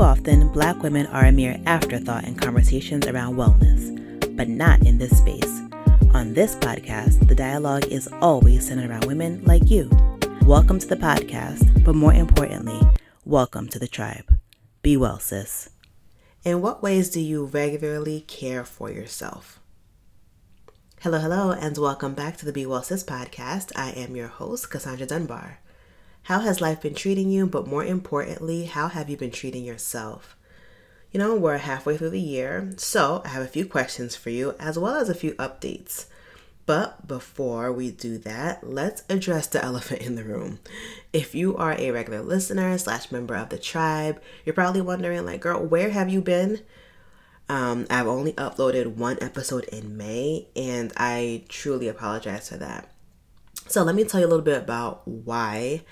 Often, black women are a mere afterthought in conversations around wellness, but not in this space. On this podcast, the dialogue is always centered around women like you. Welcome to the podcast, but more importantly, welcome to the tribe. Be well, sis. In what ways do you regularly care for yourself? Hello, hello, and welcome back to the Be Well Sis podcast. I am your host, Cassandra Dunbar. How has life been treating you? But more importantly, how have you been treating yourself? You know, we're halfway through the year, so I have a few questions for you as well as a few updates. But before we do that, let's address the elephant in the room. If you are a regular listener slash member of the tribe, you're probably wondering, like, girl, where have you been? Um, I've only uploaded one episode in May, and I truly apologize for that. So let me tell you a little bit about why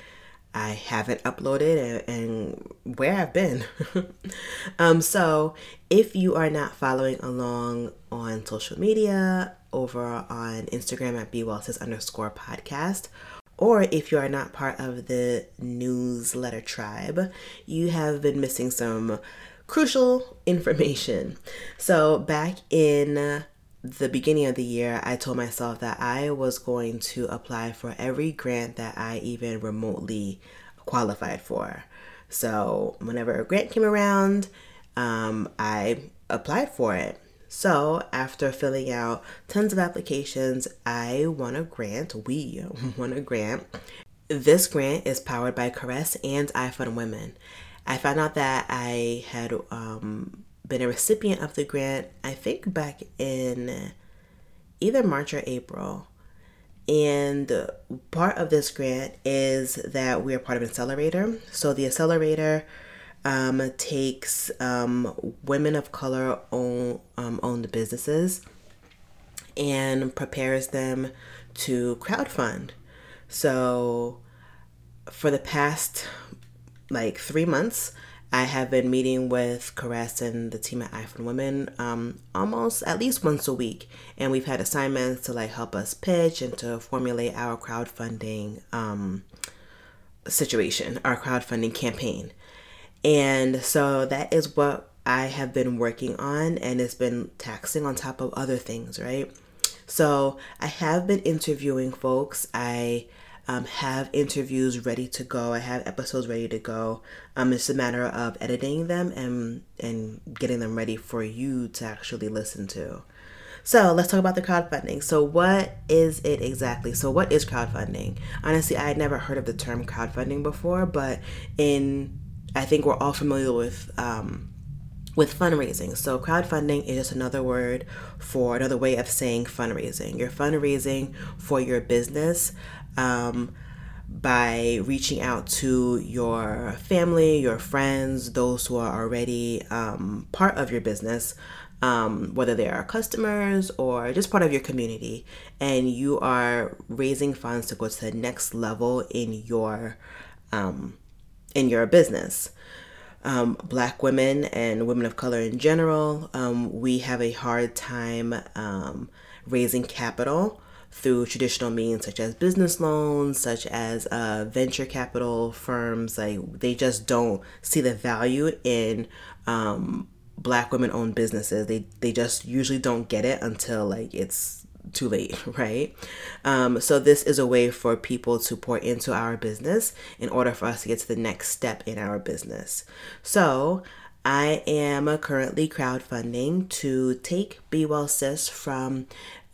I haven't uploaded and, and where I've been. um, so, if you are not following along on social media, over on Instagram at BeWellSis underscore podcast, or if you are not part of the newsletter tribe, you have been missing some crucial information. So, back in the beginning of the year, I told myself that I was going to apply for every grant that I even remotely qualified for. So, whenever a grant came around, um, I applied for it. So, after filling out tons of applications, I won a grant. We won a grant. This grant is powered by Caress and iFund Women. I found out that I had um, been a recipient of the grant, I think back in either March or April. And part of this grant is that we are part of an accelerator. So the accelerator um, takes um, women of color own, um, owned businesses and prepares them to crowdfund. So for the past like three months, I have been meeting with Caress and the team at iFund Women um, almost at least once a week, and we've had assignments to like help us pitch and to formulate our crowdfunding um, situation, our crowdfunding campaign. And so that is what I have been working on, and it's been taxing on top of other things, right? So I have been interviewing folks. I um, have interviews ready to go. I have episodes ready to go. Um, it's a matter of editing them and and getting them ready for you to actually listen to. So let's talk about the crowdfunding. So what is it exactly? So what is crowdfunding? Honestly, I had never heard of the term crowdfunding before, but in I think we're all familiar with um, with fundraising. So, crowdfunding is just another word for another way of saying fundraising. You're fundraising for your business um, by reaching out to your family, your friends, those who are already um, part of your business, um, whether they are customers or just part of your community, and you are raising funds to go to the next level in your um, in your business. Um, black women and women of color in general, um, we have a hard time um, raising capital through traditional means such as business loans, such as uh, venture capital firms. Like they just don't see the value in um, black women owned businesses. They they just usually don't get it until like it's too late, right? Um, so this is a way for people to pour into our business in order for us to get to the next step in our business. So I am currently crowdfunding to take Be Well Sis from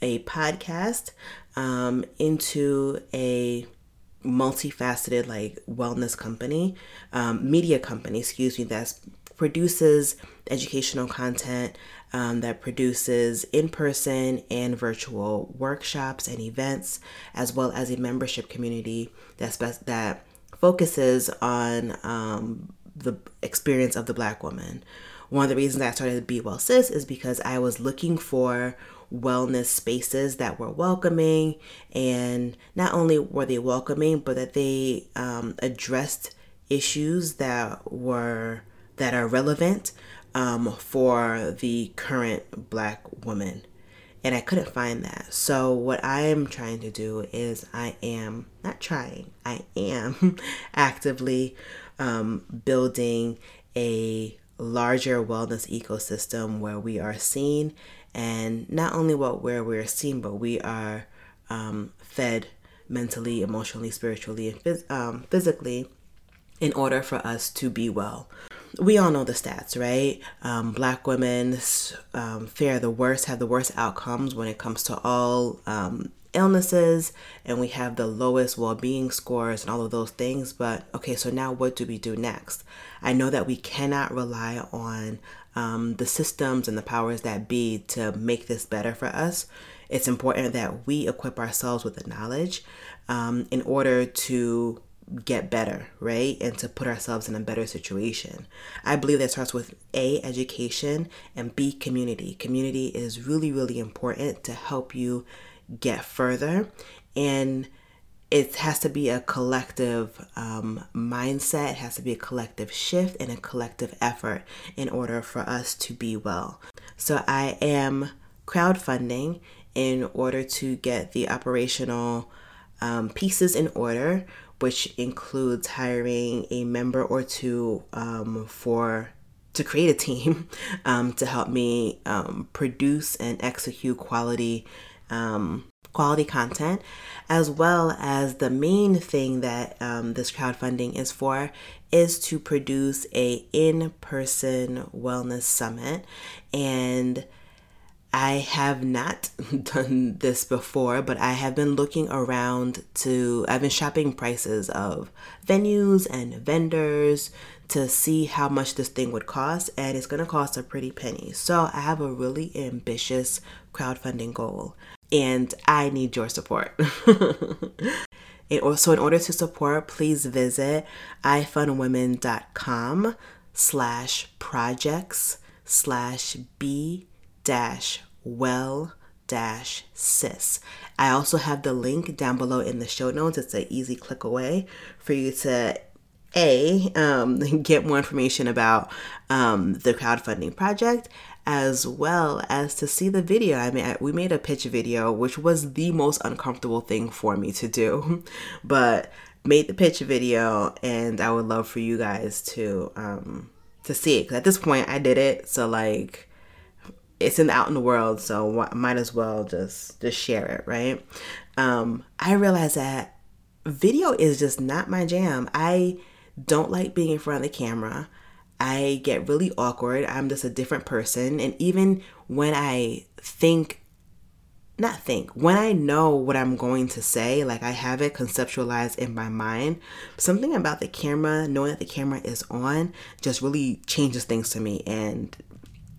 a podcast um, into a multifaceted like wellness company, um, media company, excuse me, that produces educational content, um, that produces in person and virtual workshops and events, as well as a membership community that, spe- that focuses on um, the experience of the Black woman. One of the reasons I started Be Well Sis is because I was looking for wellness spaces that were welcoming. And not only were they welcoming but that they um, addressed issues that were that are relevant um, for the current black woman. And i couldn't find that. So what i am trying to do is i am not trying i am actively um, building a larger wellness ecosystem where we are seen and not only what where we're seen but we are um, fed mentally emotionally spiritually and phys- um, physically in order for us to be well we all know the stats, right? Um, black women um, fare the worst, have the worst outcomes when it comes to all um, illnesses, and we have the lowest well being scores and all of those things. But okay, so now what do we do next? I know that we cannot rely on um, the systems and the powers that be to make this better for us. It's important that we equip ourselves with the knowledge um, in order to get better, right? And to put ourselves in a better situation. I believe that starts with A, education, and B, community. Community is really, really important to help you get further. And it has to be a collective um, mindset, it has to be a collective shift and a collective effort in order for us to be well. So I am crowdfunding in order to get the operational um, pieces in order which includes hiring a member or two um, for to create a team um, to help me um, produce and execute quality um, quality content as well as the main thing that um, this crowdfunding is for is to produce a in-person wellness summit and I have not done this before, but I have been looking around to, I've been shopping prices of venues and vendors to see how much this thing would cost, and it's gonna cost a pretty penny. So I have a really ambitious crowdfunding goal, and I need your support. so in order to support, please visit ifundwomen.com slash projects slash b dash well dash sis. I also have the link down below in the show notes. It's an easy click away for you to a um, get more information about um, the crowdfunding project as well as to see the video. I mean, we made a pitch video, which was the most uncomfortable thing for me to do, but made the pitch video, and I would love for you guys to um, to see it. Because at this point, I did it, so like it's in out in the world, so might as well just just share it, right? Um, I realize that video is just not my jam. I don't like being in front of the camera. I get really awkward. I'm just a different person, and even when I think not think when i know what i'm going to say like i have it conceptualized in my mind something about the camera knowing that the camera is on just really changes things to me and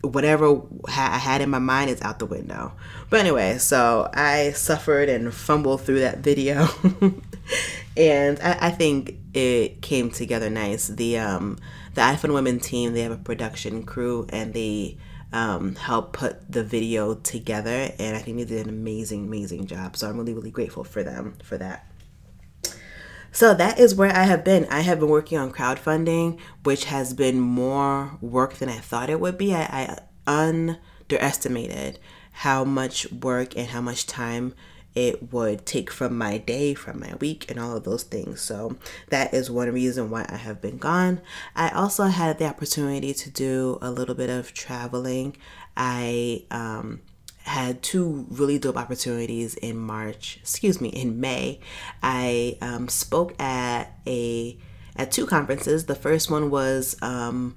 whatever I had in my mind is out the window. But anyway, so I suffered and fumbled through that video, and I, I, think it came together nice. The um, the iFund Women team they have a production crew and they um, help put the video together, and I think they did an amazing, amazing job. So I'm really, really grateful for them for that. So that is where I have been. I have been working on crowdfunding, which has been more work than I thought it would be. I, I underestimated how much work and how much time it would take from my day, from my week, and all of those things. So that is one reason why I have been gone. I also had the opportunity to do a little bit of traveling. I um, had two really dope opportunities in March, excuse me, in May. I um, spoke at a at two conferences. The first one was um,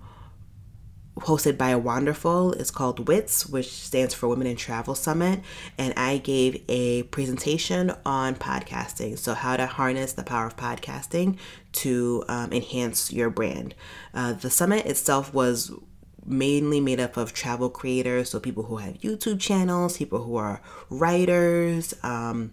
hosted by a wonderful it's called wits which stands for women in travel summit and i gave a presentation on podcasting so how to harness the power of podcasting to um, enhance your brand uh, the summit itself was mainly made up of travel creators, so people who have YouTube channels, people who are writers, um,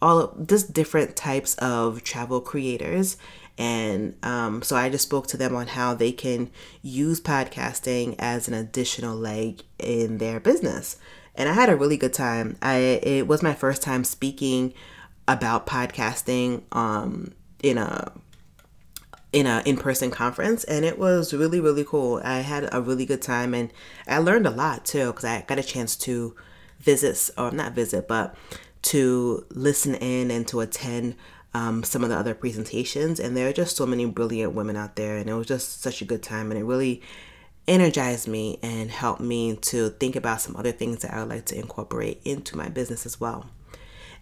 all just different types of travel creators. And um, so I just spoke to them on how they can use podcasting as an additional leg in their business. And I had a really good time. I it was my first time speaking about podcasting um, in a in a in-person conference and it was really really cool i had a really good time and i learned a lot too because i got a chance to visit or not visit but to listen in and to attend um, some of the other presentations and there are just so many brilliant women out there and it was just such a good time and it really energized me and helped me to think about some other things that I would like to incorporate into my business as well.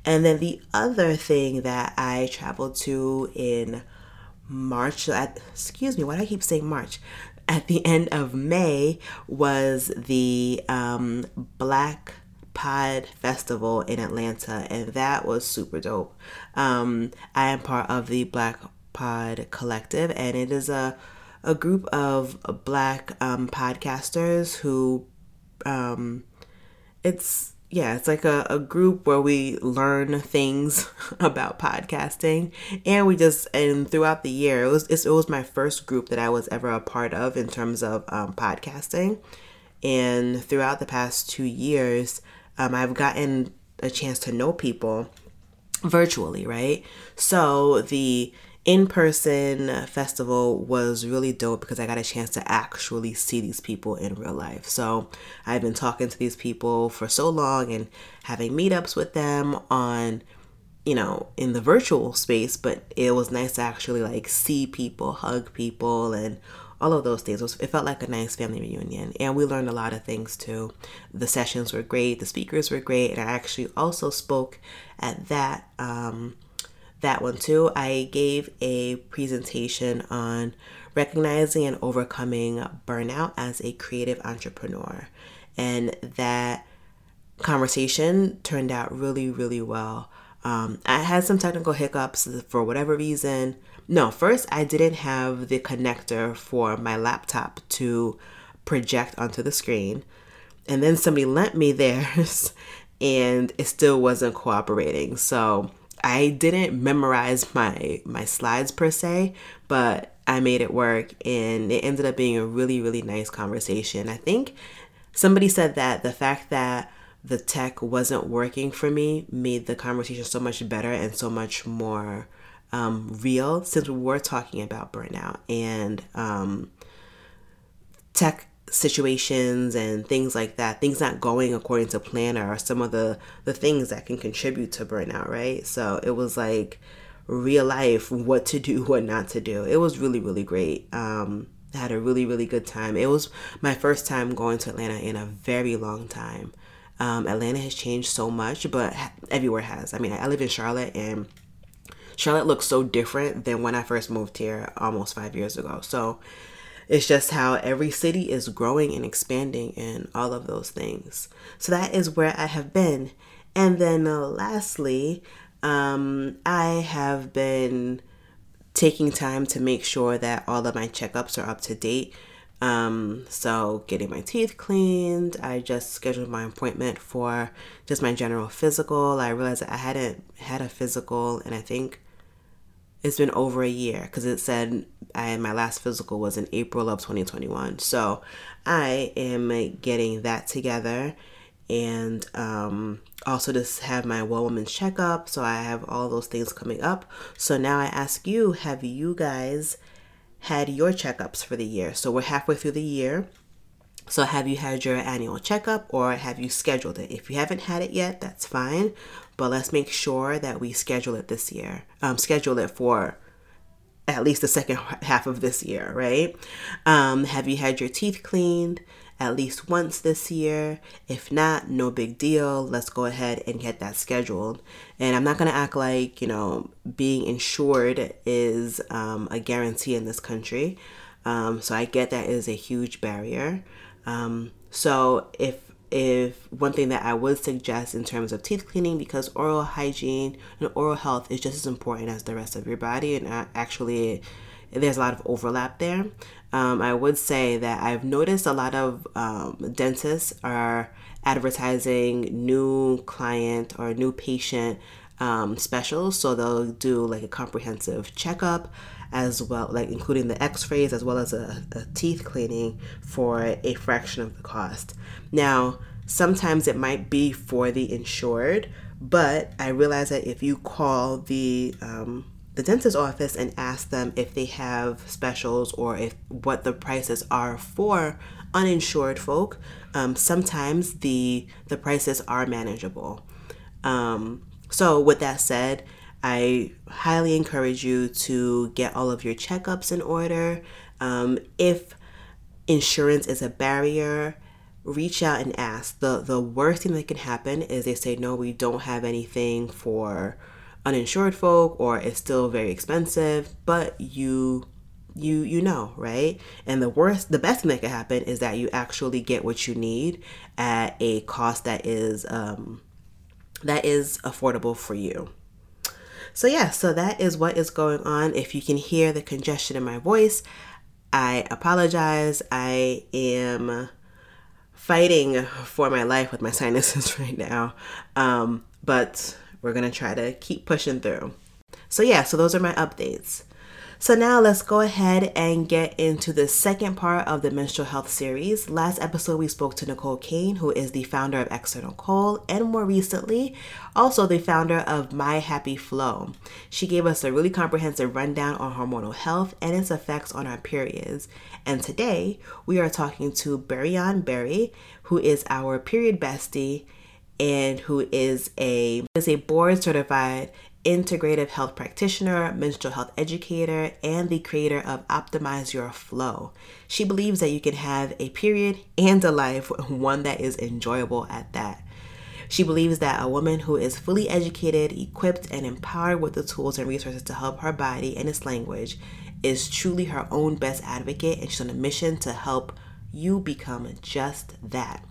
And then the other thing that I traveled to in March, at, excuse me, why do I keep saying March? At the end of May was the um, Black Pod Festival in Atlanta, and that was super dope. Um, I am part of the Black Pod Collective, and it is a a group of black um, podcasters who um, it's yeah it's like a, a group where we learn things about podcasting and we just and throughout the year it was it was my first group that i was ever a part of in terms of um, podcasting and throughout the past two years um, i've gotten a chance to know people virtually right so the in person festival was really dope because I got a chance to actually see these people in real life. So I've been talking to these people for so long and having meetups with them on, you know, in the virtual space, but it was nice to actually like see people, hug people, and all of those things. It, was, it felt like a nice family reunion. And we learned a lot of things too. The sessions were great, the speakers were great, and I actually also spoke at that. Um, that one too. I gave a presentation on recognizing and overcoming burnout as a creative entrepreneur. And that conversation turned out really, really well. Um, I had some technical hiccups for whatever reason. No, first, I didn't have the connector for my laptop to project onto the screen. And then somebody lent me theirs and it still wasn't cooperating. So I didn't memorize my my slides per se, but I made it work and it ended up being a really really nice conversation. I think somebody said that the fact that the tech wasn't working for me made the conversation so much better and so much more um, real since we were talking about burnout and um, tech situations and things like that things not going according to plan are some of the the things that can contribute to burnout right? So it was like real life what to do what not to do. It was really really great. Um I had a really really good time. It was my first time going to atlanta in a very long time. Um, atlanta has changed so much but everywhere has. I mean i live in charlotte and charlotte looks so different than when i first moved here almost five years ago so it's just how every city is growing and expanding and all of those things. So that is where I have been. And then uh, lastly, um, I have been taking time to make sure that all of my checkups are up to date. Um, so getting my teeth cleaned, I just scheduled my appointment for just my general physical. I realized I hadn't had a physical and I think it's been over a year because it said I my last physical was in April of 2021. So I am getting that together and um, also just have my well woman's checkup. So I have all those things coming up. So now I ask you, have you guys had your checkups for the year? So we're halfway through the year. So, have you had your annual checkup or have you scheduled it? If you haven't had it yet, that's fine but let's make sure that we schedule it this year. Um, schedule it for at least the second half of this year, right? Um, have you had your teeth cleaned at least once this year? If not, no big deal. Let's go ahead and get that scheduled. And I'm not going to act like, you know, being insured is um, a guarantee in this country. Um, so I get that is a huge barrier. Um, so if if one thing that I would suggest in terms of teeth cleaning, because oral hygiene and oral health is just as important as the rest of your body, and actually, there's a lot of overlap there. Um, I would say that I've noticed a lot of um, dentists are advertising new client or new patient um, specials, so they'll do like a comprehensive checkup as well, like including the x rays as well as a, a teeth cleaning for a fraction of the cost. Now, sometimes it might be for the insured, but I realize that if you call the um, the dentist office and ask them if they have specials or if what the prices are for uninsured folk, um, sometimes the the prices are manageable. Um, so with that said, I highly encourage you to get all of your checkups in order. Um, if insurance is a barrier, reach out and ask. The the worst thing that can happen is they say no, we don't have anything for uninsured folk or it's still very expensive, but you you you know, right? And the worst the best thing that could happen is that you actually get what you need at a cost that is um that is affordable for you. So yeah, so that is what is going on. If you can hear the congestion in my voice, I apologize. I am fighting for my life with my sinuses right now. Um, but we're going to try to keep pushing through. So, yeah, so those are my updates. So, now let's go ahead and get into the second part of the menstrual health series. Last episode, we spoke to Nicole Kane, who is the founder of External Cole, and more recently, also the founder of My Happy Flow. She gave us a really comprehensive rundown on hormonal health and its effects on our periods. And today, we are talking to Berryann Berry, who is our period bestie and who is a is a board certified integrative health practitioner, menstrual health educator, and the creator of Optimize Your Flow. She believes that you can have a period and a life, one that is enjoyable at that. She believes that a woman who is fully educated, equipped, and empowered with the tools and resources to help her body and its language is truly her own best advocate, and she's on a mission to help you become just that.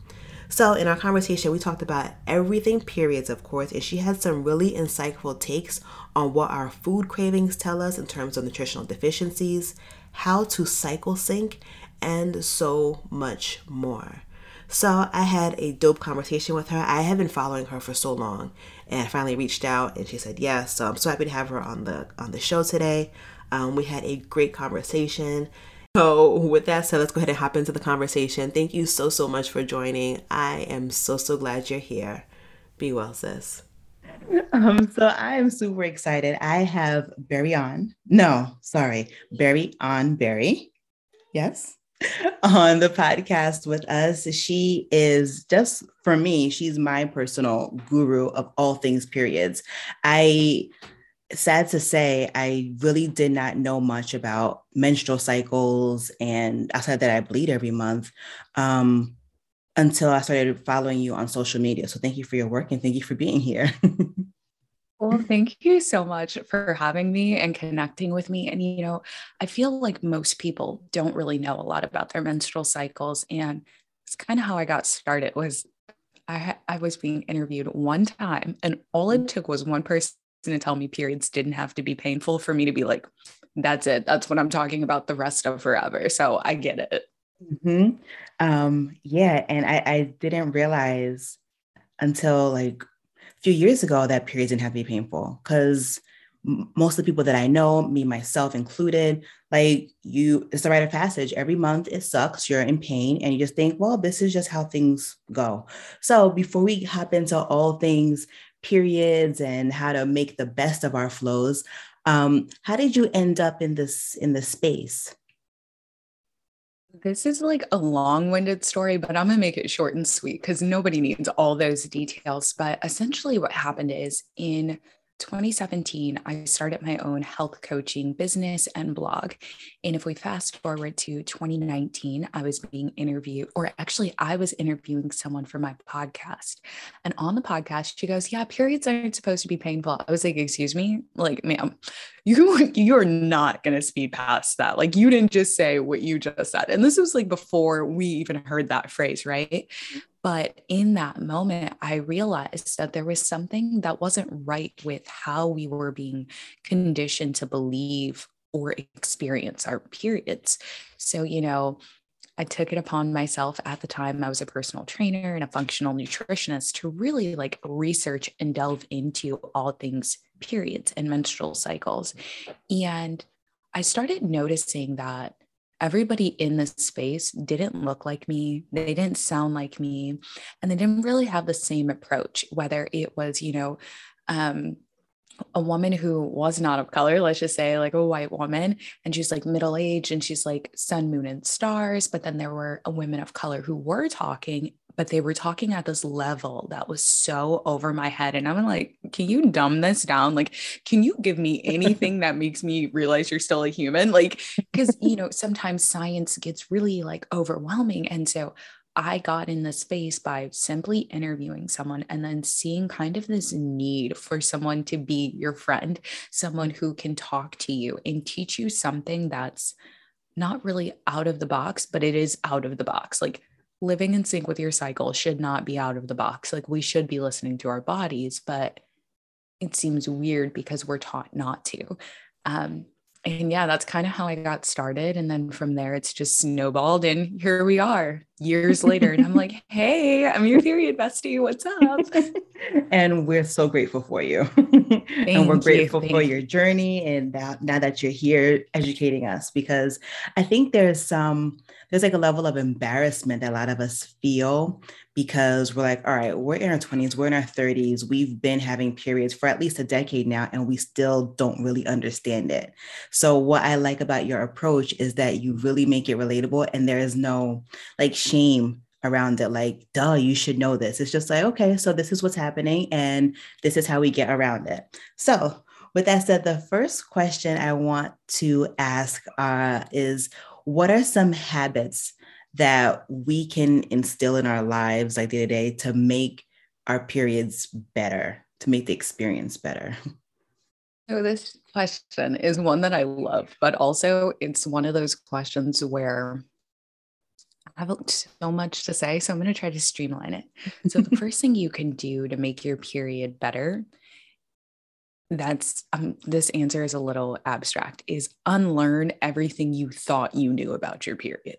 So, in our conversation, we talked about everything periods, of course, and she had some really insightful takes on what our food cravings tell us in terms of nutritional deficiencies, how to cycle sync, and so much more. So, I had a dope conversation with her. I have been following her for so long, and I finally reached out, and she said yes. So, I'm so happy to have her on the on the show today. Um, we had a great conversation. So, with that said, let's go ahead and hop into the conversation. Thank you so, so much for joining. I am so, so glad you're here. Be well, sis. Um, so I am super excited. I have Barry on. No, sorry, Barry on Barry. Yes. On the podcast with us. She is just for me, she's my personal guru of all things periods. I sad to say, I really did not know much about menstrual cycles and outside that I bleed every month um, until I started following you on social media. So thank you for your work and thank you for being here. well, thank you so much for having me and connecting with me. And, you know, I feel like most people don't really know a lot about their menstrual cycles. And it's kind of how I got started was I, I was being interviewed one time and all it took was one person to tell me periods didn't have to be painful for me to be like, that's it. That's what I'm talking about the rest of forever. So I get it. Mm-hmm. Um, yeah. And I, I didn't realize until like a few years ago that periods didn't have to be painful because most of the people that I know, me myself included, like you, it's a rite of passage. Every month it sucks, you're in pain, and you just think, well, this is just how things go. So before we hop into all things periods and how to make the best of our flows. Um, how did you end up in this in this space? This is like a long-winded story, but I'm gonna make it short and sweet because nobody needs all those details. But essentially, what happened is in 2017, I started my own health coaching business and blog. And if we fast forward to 2019, I was being interviewed, or actually, I was interviewing someone for my podcast. And on the podcast, she goes, Yeah, periods aren't supposed to be painful. I was like, Excuse me? Like, ma'am, you, you're not going to speed past that. Like, you didn't just say what you just said. And this was like before we even heard that phrase, right? But in that moment, I realized that there was something that wasn't right with how we were being conditioned to believe or experience our periods. So, you know, I took it upon myself at the time. I was a personal trainer and a functional nutritionist to really like research and delve into all things periods and menstrual cycles. And I started noticing that everybody in this space didn't look like me they didn't sound like me and they didn't really have the same approach whether it was you know um, a woman who was not of color, let's just say like a white woman, and she's like middle aged and she's like sun, moon, and stars. But then there were women of color who were talking, but they were talking at this level that was so over my head. And I'm like, can you dumb this down? Like, can you give me anything that makes me realize you're still a human? Like, because, you know, sometimes science gets really like overwhelming. And so I got in the space by simply interviewing someone and then seeing kind of this need for someone to be your friend, someone who can talk to you and teach you something that's not really out of the box, but it is out of the box. Like living in sync with your cycle should not be out of the box. Like we should be listening to our bodies, but it seems weird because we're taught not to. Um, and yeah, that's kind of how I got started. And then from there, it's just snowballed. And here we are years later. And I'm like, hey, I'm your period bestie. What's up? and we're so grateful for you. and we're grateful you, for your journey. And that now that you're here educating us, because I think there's some, there's like a level of embarrassment that a lot of us feel because we're like, all right, we're in our 20s, we're in our 30s, we've been having periods for at least a decade now, and we still don't really understand it. So, what I like about your approach is that you really make it relatable, and there is no like shame around it like duh you should know this it's just like okay so this is what's happening and this is how we get around it so with that said the first question i want to ask uh, is what are some habits that we can instill in our lives like day to day to make our periods better, to make the experience better? So, this question is one that I love, but also it's one of those questions where I have so much to say. So, I'm going to try to streamline it. So, the first thing you can do to make your period better that's um, this answer is a little abstract is unlearn everything you thought you knew about your period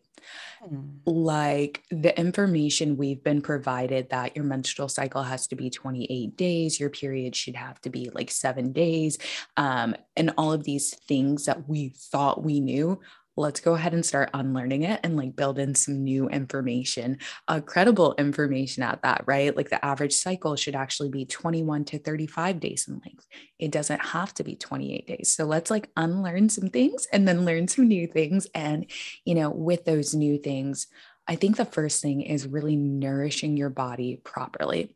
hmm. like the information we've been provided that your menstrual cycle has to be 28 days your period should have to be like seven days um, and all of these things that we thought we knew let's go ahead and start unlearning it and like build in some new information, uh, credible information at that, right? Like the average cycle should actually be 21 to 35 days in length. It doesn't have to be 28 days. So let's like unlearn some things and then learn some new things. And, you know, with those new things, I think the first thing is really nourishing your body properly.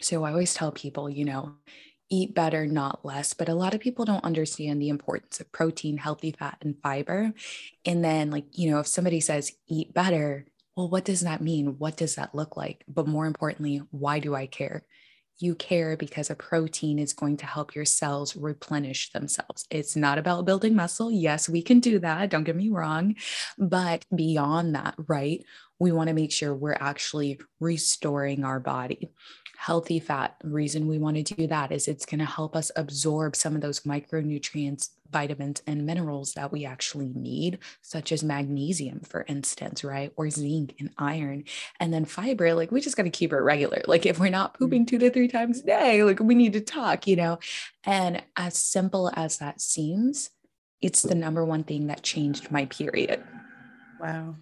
So I always tell people, you know, eat better, not less. But a lot of people don't understand the importance of protein, healthy fat, and fiber. And then, like, you know, if somebody says eat better, well, what does that mean? What does that look like? But more importantly, why do I care? You care because a protein is going to help your cells replenish themselves. It's not about building muscle. Yes, we can do that. Don't get me wrong. But beyond that, right? We want to make sure we're actually restoring our body healthy fat reason we want to do that is it's going to help us absorb some of those micronutrients vitamins and minerals that we actually need such as magnesium for instance right or zinc and iron and then fiber like we just got to keep it regular. Like if we're not mm. pooping two to three times a day like we need to talk you know? And as simple as that seems it's the number one thing that changed my period. Wow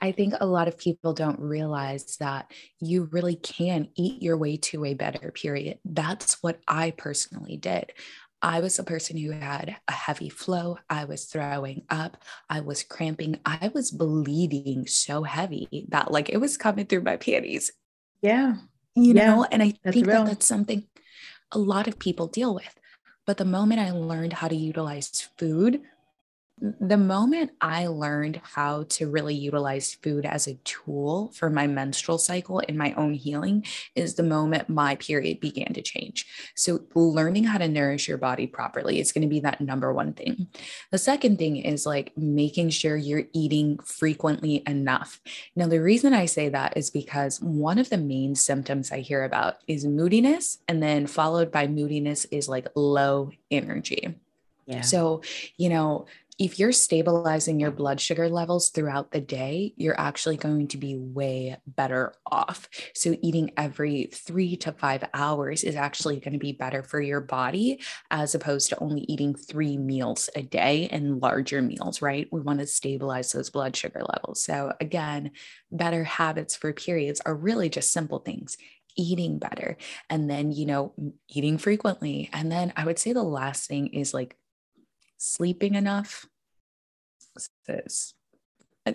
I think a lot of people don't realize that you really can eat your way to a better period. That's what I personally did. I was a person who had a heavy flow. I was throwing up. I was cramping. I was bleeding so heavy that like it was coming through my panties. Yeah. You yeah, know, and I think real. that that's something a lot of people deal with. But the moment I learned how to utilize food the moment I learned how to really utilize food as a tool for my menstrual cycle and my own healing is the moment my period began to change. So, learning how to nourish your body properly is going to be that number one thing. The second thing is like making sure you're eating frequently enough. Now, the reason I say that is because one of the main symptoms I hear about is moodiness, and then followed by moodiness is like low energy. Yeah. So, you know, if you're stabilizing your blood sugar levels throughout the day, you're actually going to be way better off. So, eating every three to five hours is actually going to be better for your body as opposed to only eating three meals a day and larger meals, right? We want to stabilize those blood sugar levels. So, again, better habits for periods are really just simple things eating better and then you know eating frequently and then i would say the last thing is like sleeping enough.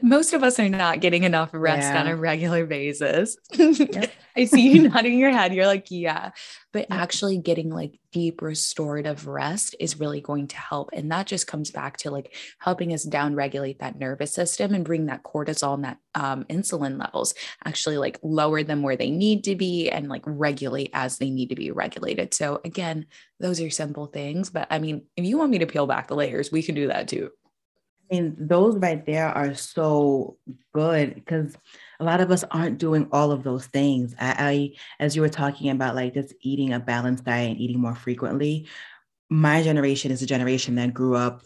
Most of us are not getting enough rest yeah. on a regular basis. Yep. I see you nodding your head. You're like, yeah. But yep. actually getting like deep restorative rest is really going to help. And that just comes back to like helping us down regulate that nervous system and bring that cortisol and that um, insulin levels actually like lower them where they need to be and like regulate as they need to be regulated. So again, those are simple things. But I mean, if you want me to peel back the layers, we can do that too. I mean, those right there are so good because a lot of us aren't doing all of those things. I, I, as you were talking about, like just eating a balanced diet and eating more frequently, my generation is a generation that grew up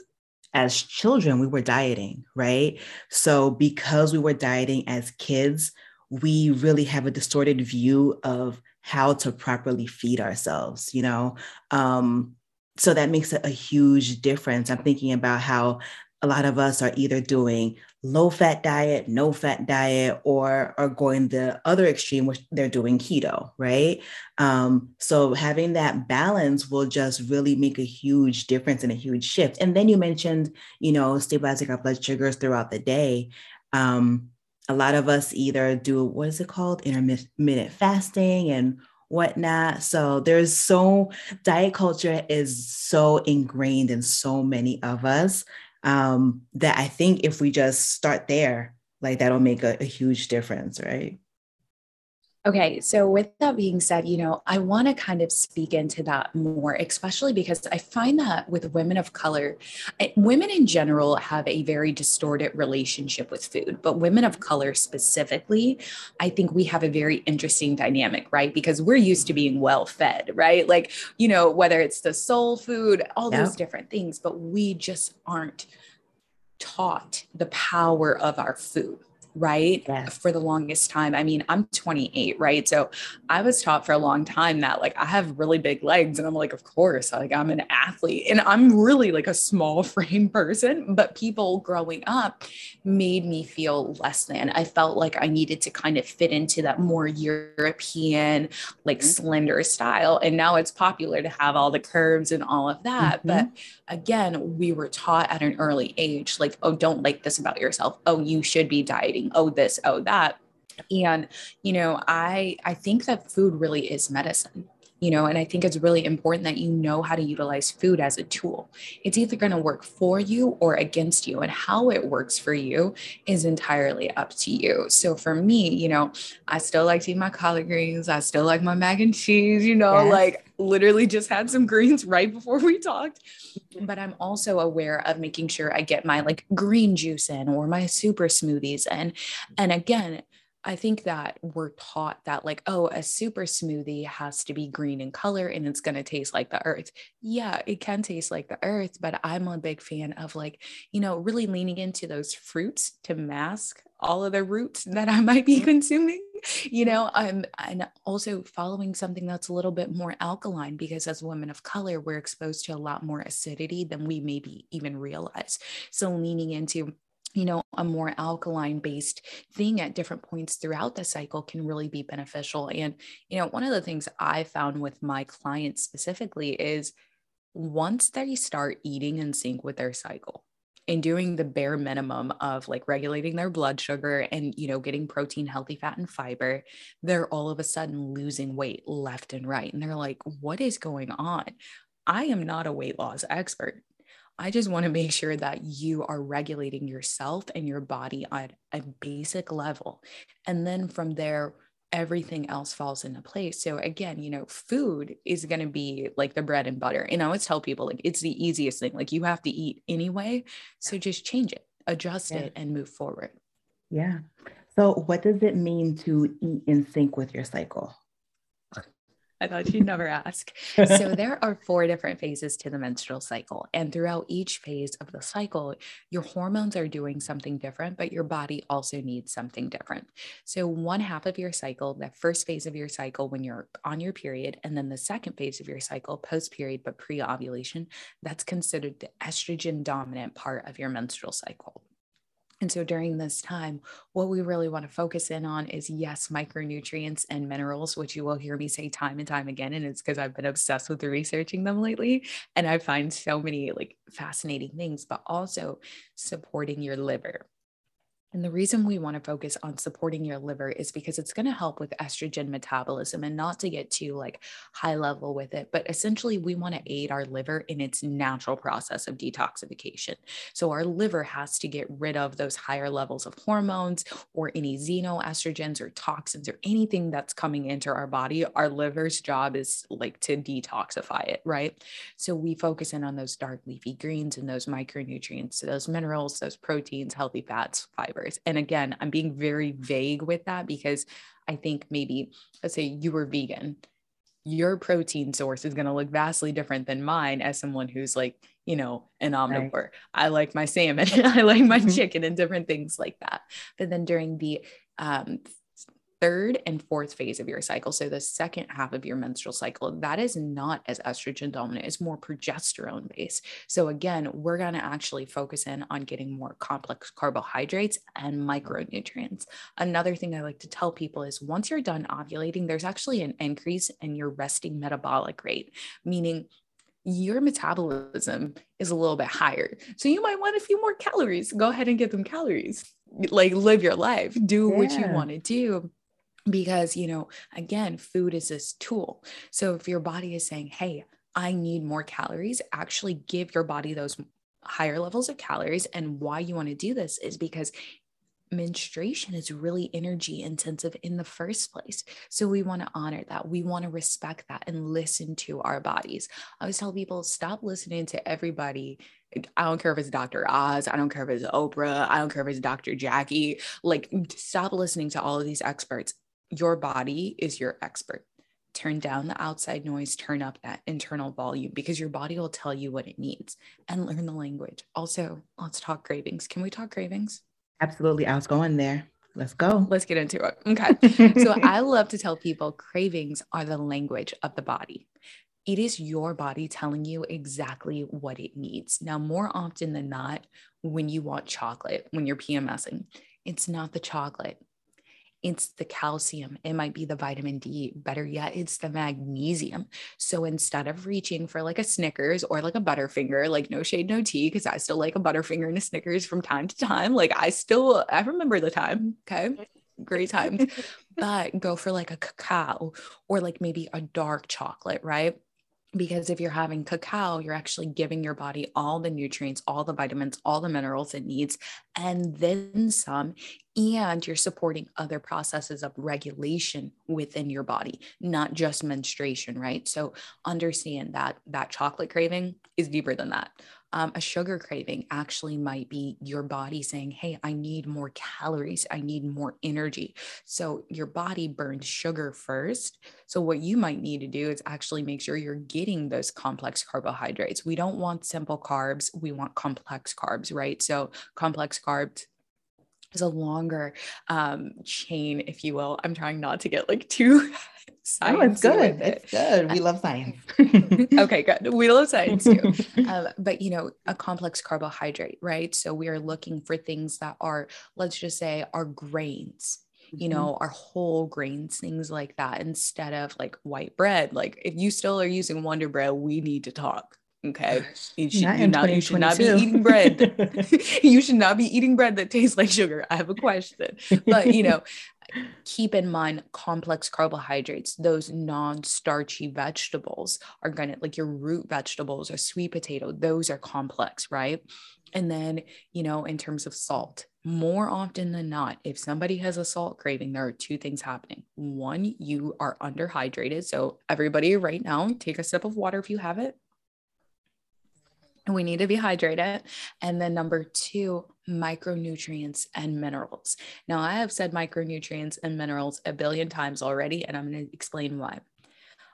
as children, we were dieting, right? So because we were dieting as kids, we really have a distorted view of how to properly feed ourselves, you know? Um, so that makes a, a huge difference. I'm thinking about how a lot of us are either doing low fat diet, no fat diet, or are going the other extreme, which they're doing keto, right? Um, so having that balance will just really make a huge difference and a huge shift. And then you mentioned, you know, stabilizing our blood sugars throughout the day. Um, a lot of us either do what is it called, intermittent fasting and whatnot. So there's so diet culture is so ingrained in so many of us um, that I think if we just start there, like that'll make a, a huge difference, right? Okay, so with that being said, you know, I want to kind of speak into that more, especially because I find that with women of color, eh, women in general have a very distorted relationship with food, but women of color specifically, I think we have a very interesting dynamic, right? Because we're used to being well fed, right? Like, you know, whether it's the soul food, all yeah. those different things, but we just aren't taught the power of our food right? Yes. For the longest time. I mean, I'm 28, right? So I was taught for a long time that like I have really big legs. And I'm like, of course, like I'm an athlete. And I'm really like a small frame person. But people growing up made me feel less than. I felt like I needed to kind of fit into that more European, like mm-hmm. slender style. And now it's popular to have all the curves and all of that. Mm-hmm. But again, we were taught at an early age, like, oh, don't like this about yourself. Oh, you should be dieting. Oh, this, oh, that. And, you know, I I think that food really is medicine you know and i think it's really important that you know how to utilize food as a tool it's either going to work for you or against you and how it works for you is entirely up to you so for me you know i still like to eat my collard greens i still like my mac and cheese you know yes. like literally just had some greens right before we talked but i'm also aware of making sure i get my like green juice in or my super smoothies and and again I think that we're taught that, like, oh, a super smoothie has to be green in color and it's going to taste like the earth. Yeah, it can taste like the earth, but I'm a big fan of, like, you know, really leaning into those fruits to mask all of the roots that I might be mm-hmm. consuming, you know, I'm and also following something that's a little bit more alkaline because as women of color, we're exposed to a lot more acidity than we maybe even realize. So leaning into you know, a more alkaline based thing at different points throughout the cycle can really be beneficial. And, you know, one of the things I found with my clients specifically is once they start eating in sync with their cycle, and doing the bare minimum of like regulating their blood sugar and you know getting protein healthy fat and fiber they're all of a sudden losing weight left and right and they're like what is going on i am not a weight loss expert I just want to make sure that you are regulating yourself and your body on a basic level. And then from there, everything else falls into place. So again, you know, food is going to be like the bread and butter. And I always tell people like it's the easiest thing. Like you have to eat anyway. So just change it, adjust yeah. it, and move forward. Yeah. So what does it mean to eat in sync with your cycle? I thought you'd never ask. so, there are four different phases to the menstrual cycle. And throughout each phase of the cycle, your hormones are doing something different, but your body also needs something different. So, one half of your cycle, the first phase of your cycle when you're on your period, and then the second phase of your cycle, post period, but pre ovulation, that's considered the estrogen dominant part of your menstrual cycle. And so during this time, what we really want to focus in on is yes, micronutrients and minerals, which you will hear me say time and time again. And it's because I've been obsessed with researching them lately. And I find so many like fascinating things, but also supporting your liver. And the reason we want to focus on supporting your liver is because it's going to help with estrogen metabolism and not to get too like high level with it, but essentially we want to aid our liver in its natural process of detoxification. So our liver has to get rid of those higher levels of hormones or any xenoestrogens or toxins or anything that's coming into our body. Our liver's job is like to detoxify it, right? So we focus in on those dark leafy greens and those micronutrients, those minerals, those proteins, healthy fats, fiber and again, I'm being very vague with that because I think maybe, let's say you were vegan, your protein source is going to look vastly different than mine as someone who's like, you know, an omnivore. Right. I like my salmon, I like my chicken, and different things like that. But then during the um, third and fourth phase of your cycle, so the second half of your menstrual cycle, that is not as estrogen dominant, it's more progesterone based. So, again, we're going to actually focus in on getting more complex carbohydrates and micronutrients. Another thing I like to tell people is once you're done ovulating, there's actually an increase in your resting metabolic rate, meaning your metabolism is a little bit higher. So you might want a few more calories. Go ahead and get them calories. Like live your life, do yeah. what you want to do because you know again food is this tool so if your body is saying hey i need more calories actually give your body those higher levels of calories and why you want to do this is because menstruation is really energy intensive in the first place. So we want to honor that. We want to respect that and listen to our bodies. I always tell people stop listening to everybody. I don't care if it's Dr. Oz, I don't care if it's Oprah, I don't care if it's Dr. Jackie. Like, stop listening to all of these experts your body is your expert. Turn down the outside noise, turn up that internal volume because your body will tell you what it needs and learn the language. Also, let's talk cravings. Can we talk cravings? Absolutely. I was going there. Let's go. Let's get into it. Okay. so I love to tell people cravings are the language of the body. It is your body telling you exactly what it needs. Now, more often than not, when you want chocolate, when you're PMSing, it's not the chocolate it's the calcium, it might be the vitamin D, better yet, it's the magnesium. So instead of reaching for like a Snickers or like a Butterfinger, like no shade, no tea, because I still like a Butterfinger and a Snickers from time to time. Like I still, I remember the time. Okay. Great times. but go for like a cacao or like maybe a dark chocolate, right? Because if you're having cacao, you're actually giving your body all the nutrients, all the vitamins, all the minerals it needs, and then some. And you're supporting other processes of regulation within your body, not just menstruation, right? So understand that that chocolate craving is deeper than that. Um, a sugar craving actually might be your body saying, Hey, I need more calories. I need more energy. So your body burns sugar first. So, what you might need to do is actually make sure you're getting those complex carbohydrates. We don't want simple carbs, we want complex carbs, right? So, complex carbs is a longer um, chain, if you will. I'm trying not to get like too science. Oh, it's good. It. It's good. We love science. okay, good. We love science too. Um, but you know, a complex carbohydrate, right? So we are looking for things that are, let's just say, are grains you mm-hmm. know, our whole grains, things like that, instead of like white bread. Like if you still are using Wonder Bread, we need to talk. Okay. You should not, not you should not be eating bread. you should not be eating bread that tastes like sugar. I have a question. But you know, keep in mind complex carbohydrates, those non-starchy vegetables are gonna like your root vegetables or sweet potato, those are complex, right? And then, you know, in terms of salt, more often than not, if somebody has a salt craving, there are two things happening. One, you are underhydrated. So, everybody, right now, take a sip of water if you have it we need to be hydrated. And then number two, micronutrients and minerals. Now, I have said micronutrients and minerals a billion times already, and I'm going to explain why.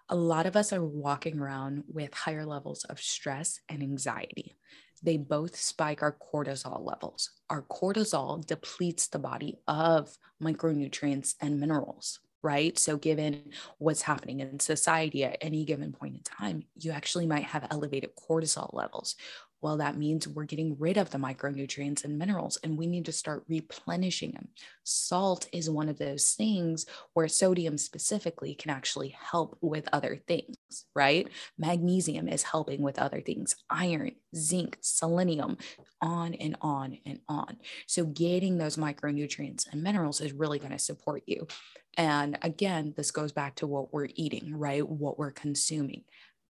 A lot of us are walking around with higher levels of stress and anxiety. They both spike our cortisol levels. Our cortisol depletes the body of micronutrients and minerals right? So, given what's happening in society at any given point in time, you actually might have elevated cortisol levels. Well, that means we're getting rid of the micronutrients and minerals, and we need to start replenishing them. Salt is one of those things where sodium specifically can actually help with other things, right? Magnesium is helping with other things, iron, zinc, selenium, on and on and on. So, getting those micronutrients and minerals is really going to support you. And again, this goes back to what we're eating, right? What we're consuming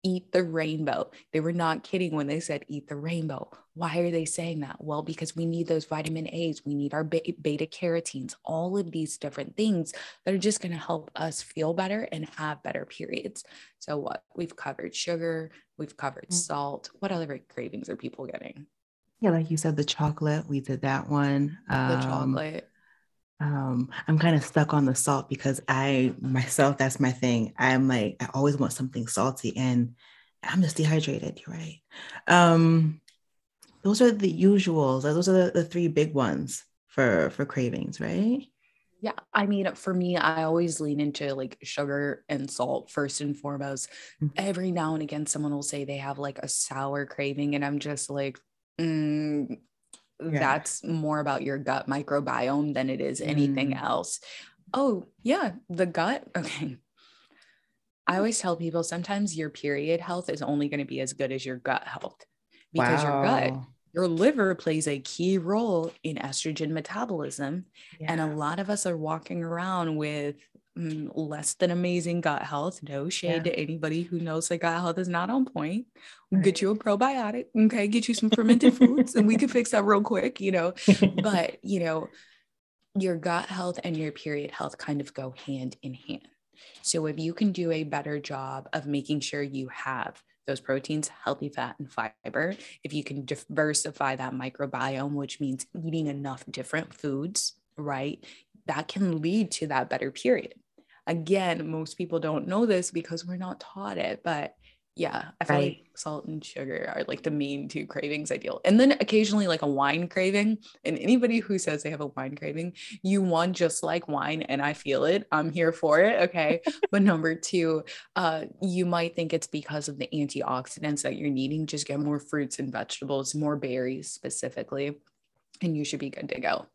eat the rainbow. They were not kidding when they said eat the rainbow. Why are they saying that? Well, because we need those vitamin A's, we need our beta carotenes, all of these different things that are just going to help us feel better and have better periods. So, what we've covered sugar, we've covered mm. salt. What other cravings are people getting? Yeah, like you said, the chocolate, we did that one. Um, the chocolate. Um, I'm kind of stuck on the salt because I myself, that's my thing. I'm like, I always want something salty and I'm just dehydrated. You're right. Um, those are the usuals. Those are the, the three big ones for for cravings, right? Yeah, I mean, for me, I always lean into like sugar and salt first and foremost. Mm-hmm. Every now and again, someone will say they have like a sour craving, and I'm just like, mm, yeah. that's more about your gut microbiome than it is anything mm. else. Oh, yeah, the gut. Okay. I always tell people sometimes your period health is only going to be as good as your gut health because wow. your gut, your liver plays a key role in estrogen metabolism. Yeah. And a lot of us are walking around with Mm, less than amazing gut health. No shade yeah. to anybody who knows that gut health is not on point. Right. Get you a probiotic, okay? Get you some fermented foods, and we can fix that real quick, you know. but you know, your gut health and your period health kind of go hand in hand. So if you can do a better job of making sure you have those proteins, healthy fat, and fiber, if you can diversify that microbiome, which means eating enough different foods, right? That can lead to that better period. Again, most people don't know this because we're not taught it, but yeah, I feel right. like salt and sugar are like the main two cravings I deal. And then occasionally like a wine craving. And anybody who says they have a wine craving, you want just like wine and I feel it. I'm here for it. Okay. but number two, uh, you might think it's because of the antioxidants that you're needing. Just get more fruits and vegetables, more berries specifically, and you should be good to go.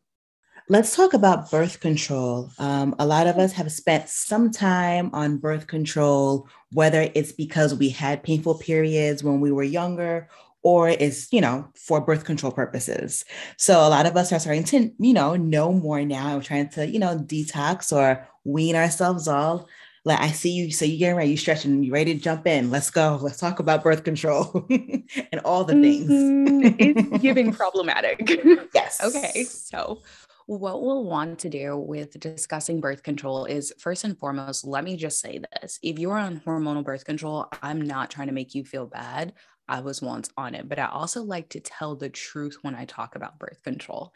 Let's talk about birth control. Um, a lot of us have spent some time on birth control, whether it's because we had painful periods when we were younger or it's, you know, for birth control purposes. So a lot of us are starting to, you know, know more now. We're trying to, you know, detox or wean ourselves all. Like I see you, so you're getting ready, you stretching, you ready to jump in. Let's go. Let's talk about birth control and all the things. Mm-hmm. it's giving problematic. yes. Okay. So what we'll want to do with discussing birth control is first and foremost, let me just say this. If you're on hormonal birth control, I'm not trying to make you feel bad. I was once on it, but I also like to tell the truth when I talk about birth control.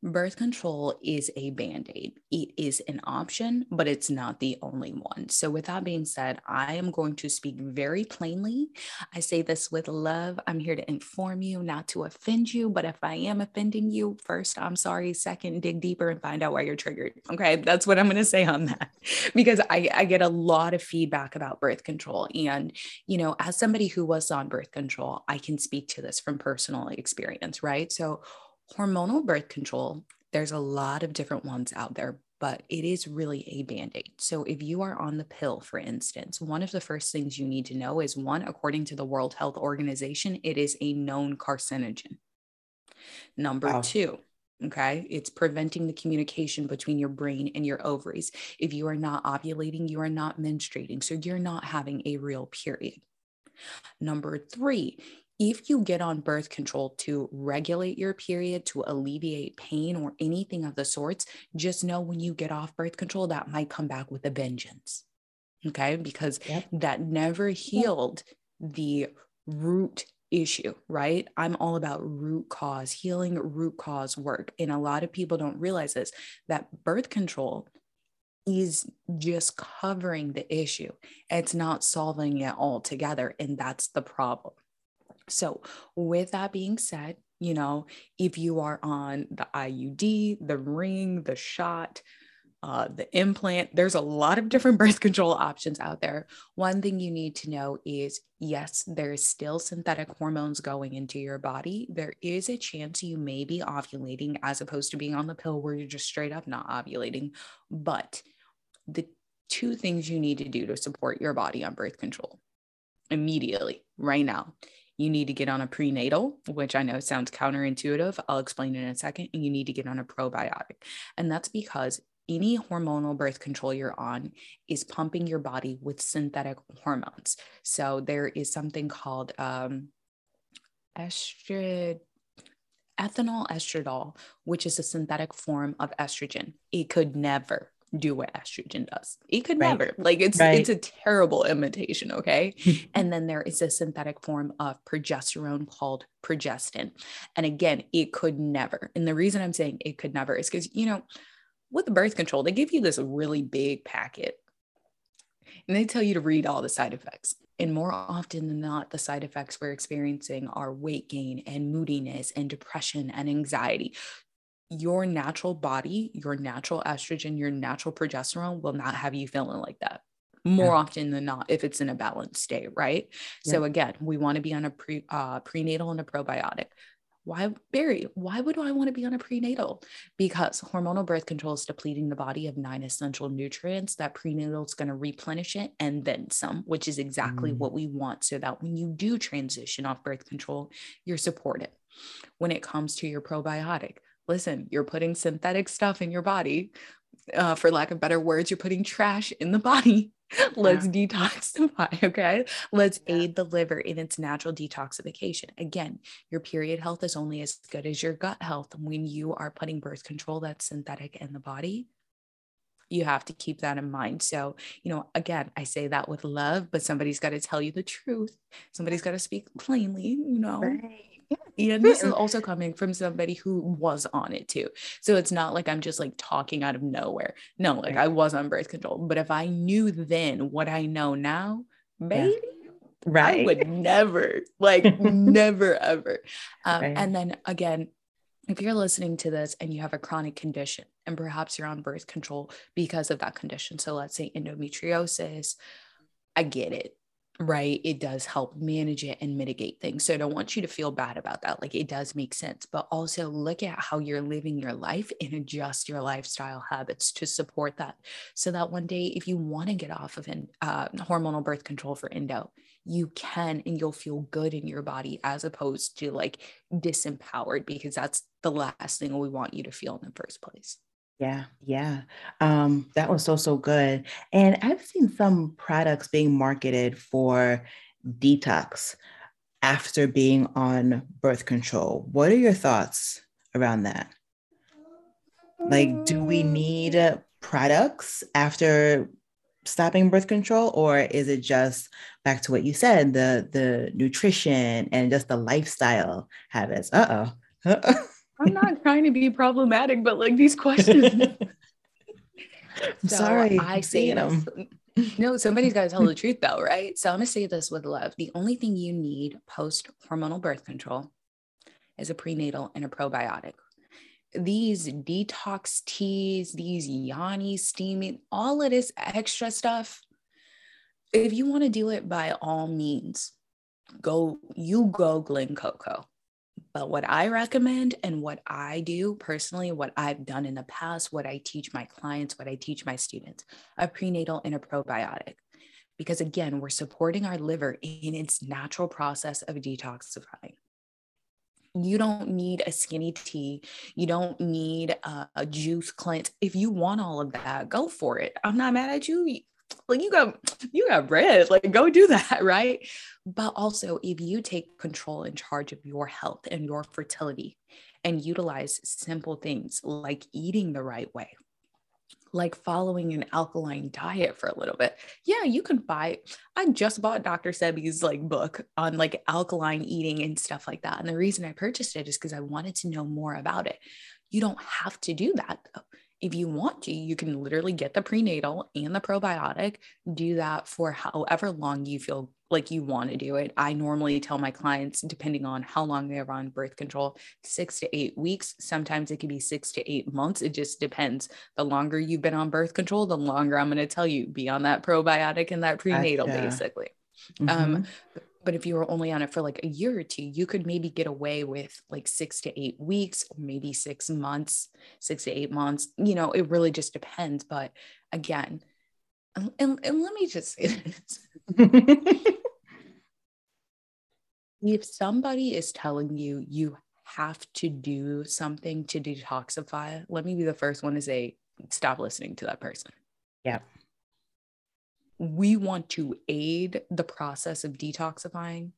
Birth control is a band aid. It is an option, but it's not the only one. So, with that being said, I am going to speak very plainly. I say this with love. I'm here to inform you, not to offend you. But if I am offending you, first, I'm sorry. Second, dig deeper and find out why you're triggered. Okay. That's what I'm going to say on that because I, I get a lot of feedback about birth control. And, you know, as somebody who was on birth control, I can speak to this from personal experience, right? So, hormonal birth control, there's a lot of different ones out there, but it is really a band aid. So, if you are on the pill, for instance, one of the first things you need to know is one, according to the World Health Organization, it is a known carcinogen. Number wow. two, okay, it's preventing the communication between your brain and your ovaries. If you are not ovulating, you are not menstruating. So, you're not having a real period. Number three, if you get on birth control to regulate your period, to alleviate pain or anything of the sorts, just know when you get off birth control, that might come back with a vengeance. Okay. Because yep. that never healed the root issue, right? I'm all about root cause, healing root cause work. And a lot of people don't realize this that birth control is just covering the issue, it's not solving it altogether. And that's the problem. So, with that being said, you know, if you are on the IUD, the ring, the shot, uh, the implant. There's a lot of different birth control options out there. One thing you need to know is yes, there is still synthetic hormones going into your body. There is a chance you may be ovulating as opposed to being on the pill where you're just straight up not ovulating. But the two things you need to do to support your body on birth control immediately, right now. You need to get on a prenatal, which I know sounds counterintuitive. I'll explain in a second. And you need to get on a probiotic. And that's because any hormonal birth control you're on is pumping your body with synthetic hormones. So there is something called um, ethinyl estradiol, which is a synthetic form of estrogen. It could never do what estrogen does. It could right. never. Like it's right. it's a terrible imitation, okay? and then there is a synthetic form of progesterone called progestin. And again, it could never. And the reason I'm saying it could never is cuz you know, with the birth control, they give you this really big packet and they tell you to read all the side effects. And more often than not, the side effects we're experiencing are weight gain and moodiness and depression and anxiety. Your natural body, your natural estrogen, your natural progesterone will not have you feeling like that more yeah. often than not if it's in a balanced state, right? Yeah. So again, we want to be on a pre uh, prenatal and a probiotic why Barry, why would I want to be on a prenatal? Because hormonal birth control is depleting the body of nine essential nutrients that prenatal is going to replenish it and then some, which is exactly mm. what we want so that when you do transition off birth control, you're supported. When it comes to your probiotic, listen, you're putting synthetic stuff in your body. Uh, for lack of better words, you're putting trash in the body Let's yeah. detoxify. Okay. Let's yeah. aid the liver in its natural detoxification. Again, your period health is only as good as your gut health. When you are putting birth control that's synthetic in the body, you have to keep that in mind. So, you know, again, I say that with love, but somebody's got to tell you the truth. Somebody's got to speak plainly, you know. Right. Yeah. And this is also coming from somebody who was on it too. So it's not like I'm just like talking out of nowhere. No, like right. I was on birth control. But if I knew then what I know now, baby, yeah. right. I would never, like, never ever. Um, right. And then again, if you're listening to this and you have a chronic condition and perhaps you're on birth control because of that condition, so let's say endometriosis, I get it right it does help manage it and mitigate things so i don't want you to feel bad about that like it does make sense but also look at how you're living your life and adjust your lifestyle habits to support that so that one day if you want to get off of uh, hormonal birth control for endo you can and you'll feel good in your body as opposed to like disempowered because that's the last thing we want you to feel in the first place yeah, yeah. Um, that was so, so good. And I've seen some products being marketed for detox after being on birth control. What are your thoughts around that? Like, do we need uh, products after stopping birth control, or is it just back to what you said, the the nutrition and just the lifestyle habits? Uh oh. Uh-oh. I'm not trying to be problematic, but like these questions. so Sorry, I say them. No, somebody's got to tell the truth though, right? So I'm gonna say this with love. The only thing you need post hormonal birth control is a prenatal and a probiotic. These detox teas, these yoni steaming, all of this extra stuff. If you want to do it by all means, go you go Glen Coco but what I recommend and what I do personally, what I've done in the past, what I teach my clients, what I teach my students, a prenatal and a probiotic. Because again, we're supporting our liver in its natural process of detoxifying. You don't need a skinny tea. You don't need a, a juice cleanse. If you want all of that, go for it. I'm not mad at you like you got you got bread. Like go do that right? But also if you take control and charge of your health and your fertility and utilize simple things like eating the right way like following an alkaline diet for a little bit yeah you can buy i just bought dr sebi's like book on like alkaline eating and stuff like that. And the reason i purchased it is because i wanted to know more about it. You don't have to do that though if you want to, you can literally get the prenatal and the probiotic, do that for however long you feel like you want to do it. I normally tell my clients, depending on how long they're on birth control, six to eight weeks. Sometimes it can be six to eight months. It just depends. The longer you've been on birth control, the longer I'm going to tell you be on that probiotic and that prenatal, gotcha. basically. Um, mm-hmm. Um, but if you were only on it for like a year or two, you could maybe get away with like six to eight weeks, or maybe six months, six to eight months. You know, it really just depends. But again, and, and, and let me just say this. if somebody is telling you you have to do something to detoxify, let me be the first one to say, stop listening to that person. Yeah. We want to aid the process of detoxifying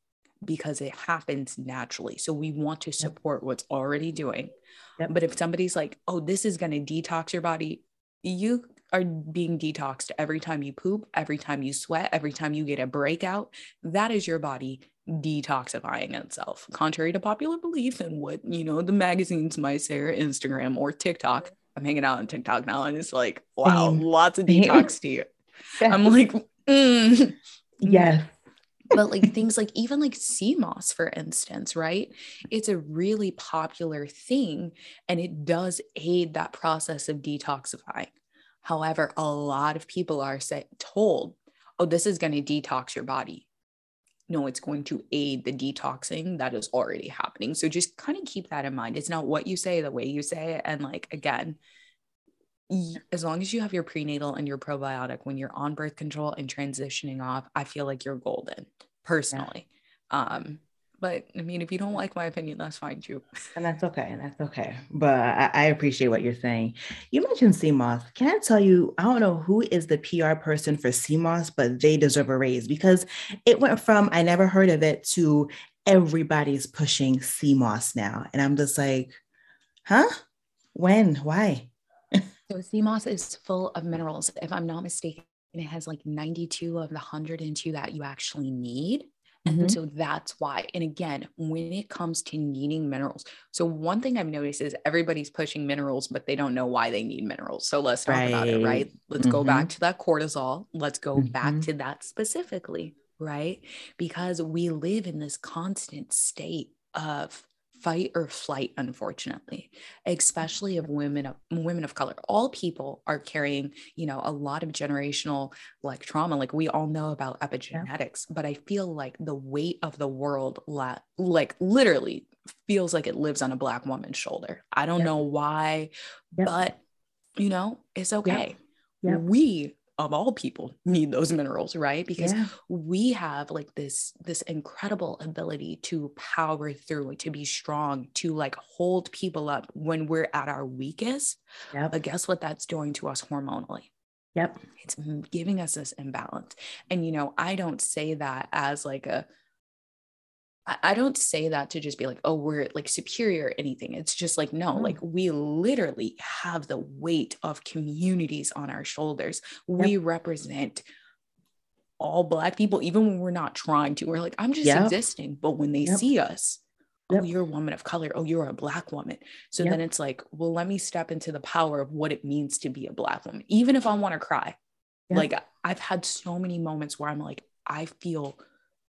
because it happens naturally. So we want to support yep. what's already doing. Yep. But if somebody's like, oh, this is going to detox your body, you are being detoxed every time you poop, every time you sweat, every time you get a breakout. That is your body detoxifying itself, contrary to popular belief and what, you know, the magazines might say or Instagram or TikTok. I'm hanging out on TikTok now and it's like, wow, lots of detox to Yeah. I'm like, mm. yes. but like things like even like sea moss, for instance, right? It's a really popular thing and it does aid that process of detoxifying. However, a lot of people are say, told, oh, this is going to detox your body. No, it's going to aid the detoxing that is already happening. So just kind of keep that in mind. It's not what you say, the way you say it. And like, again, as long as you have your prenatal and your probiotic when you're on birth control and transitioning off, I feel like you're golden personally. Yeah. Um, but I mean, if you don't like my opinion, that's fine too. And that's okay. And that's okay. But I, I appreciate what you're saying. You mentioned moss. Can I tell you, I don't know who is the PR person for moss, but they deserve a raise because it went from I never heard of it to everybody's pushing moss now. And I'm just like, huh? When? Why? So sea moss is full of minerals. If I'm not mistaken, it has like 92 of the 102 that you actually need. Mm-hmm. And so that's why. And again, when it comes to needing minerals, so one thing I've noticed is everybody's pushing minerals, but they don't know why they need minerals. So let's talk right. about it, right? Let's mm-hmm. go back mm-hmm. to that cortisol. Let's go mm-hmm. back to that specifically, right? Because we live in this constant state of fight or flight unfortunately mm-hmm. especially of women of women of color. All people are carrying you know a lot of generational like trauma like we all know about epigenetics yeah. but i feel like the weight of the world la- like literally feels like it lives on a black woman's shoulder. I don't know why but you know it's okay. We of all people need those minerals right? Because yeah. we have like this this incredible ability to power through to be strong to like hold people up when we're at our weakest. Yep. but guess what that's doing to us hormonally? Yep. It's giving us this imbalance. And you know i don't say that as like a I don't say that to just be like, oh, we're like superior or anything. It's just like, no, mm. like we literally have the weight of communities on our shoulders. Yep. We represent all Black people, even when we're not trying to. We're like, I'm just yep. existing. But when they yep. see us, oh, you're a woman of color. Oh, you're a Black woman. So then it's like, well, let me step into the power of what it means to be a Black woman, even if I want to cry. Like, I've had so many moments where I'm like, I feel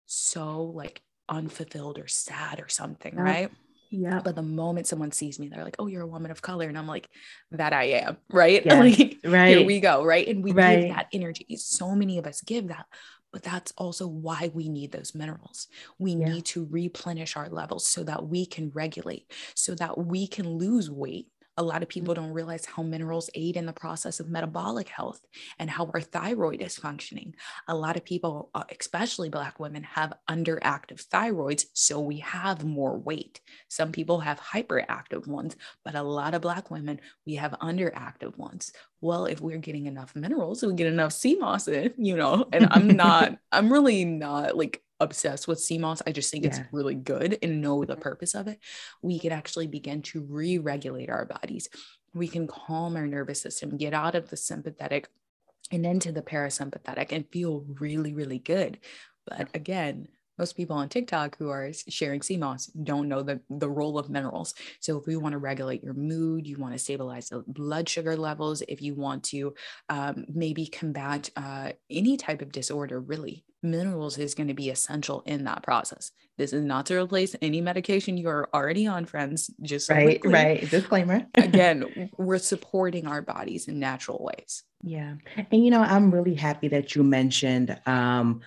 so like unfulfilled or sad or something, yeah. right? Yeah. But the moment someone sees me, they're like, "Oh, you're a woman of color," and I'm like, "That I am." Right. Yeah. like, right. Here we go. Right. And we right. give that energy. So many of us give that, but that's also why we need those minerals. We yeah. need to replenish our levels so that we can regulate, so that we can lose weight a lot of people don't realize how minerals aid in the process of metabolic health and how our thyroid is functioning. A lot of people, uh, especially Black women, have underactive thyroids, so we have more weight. Some people have hyperactive ones, but a lot of Black women, we have underactive ones. Well, if we're getting enough minerals, we get enough sea moss in, you know, and I'm not, I'm really not like obsessed with sea moss. I just think yeah. it's really good and know the mm-hmm. purpose of it. We can actually begin to re regulate our bodies. We can calm our nervous system, get out of the sympathetic and into the parasympathetic and feel really, really good. But again, most people on TikTok who are sharing sea moss don't know the, the role of minerals. So, if we want to regulate your mood, you want to stabilize the blood sugar levels, if you want to um, maybe combat uh, any type of disorder, really, minerals is going to be essential in that process. This is not to replace any medication you're already on, friends. Just right, right. Disclaimer. again, we're supporting our bodies in natural ways. Yeah, and you know, I'm really happy that you mentioned um,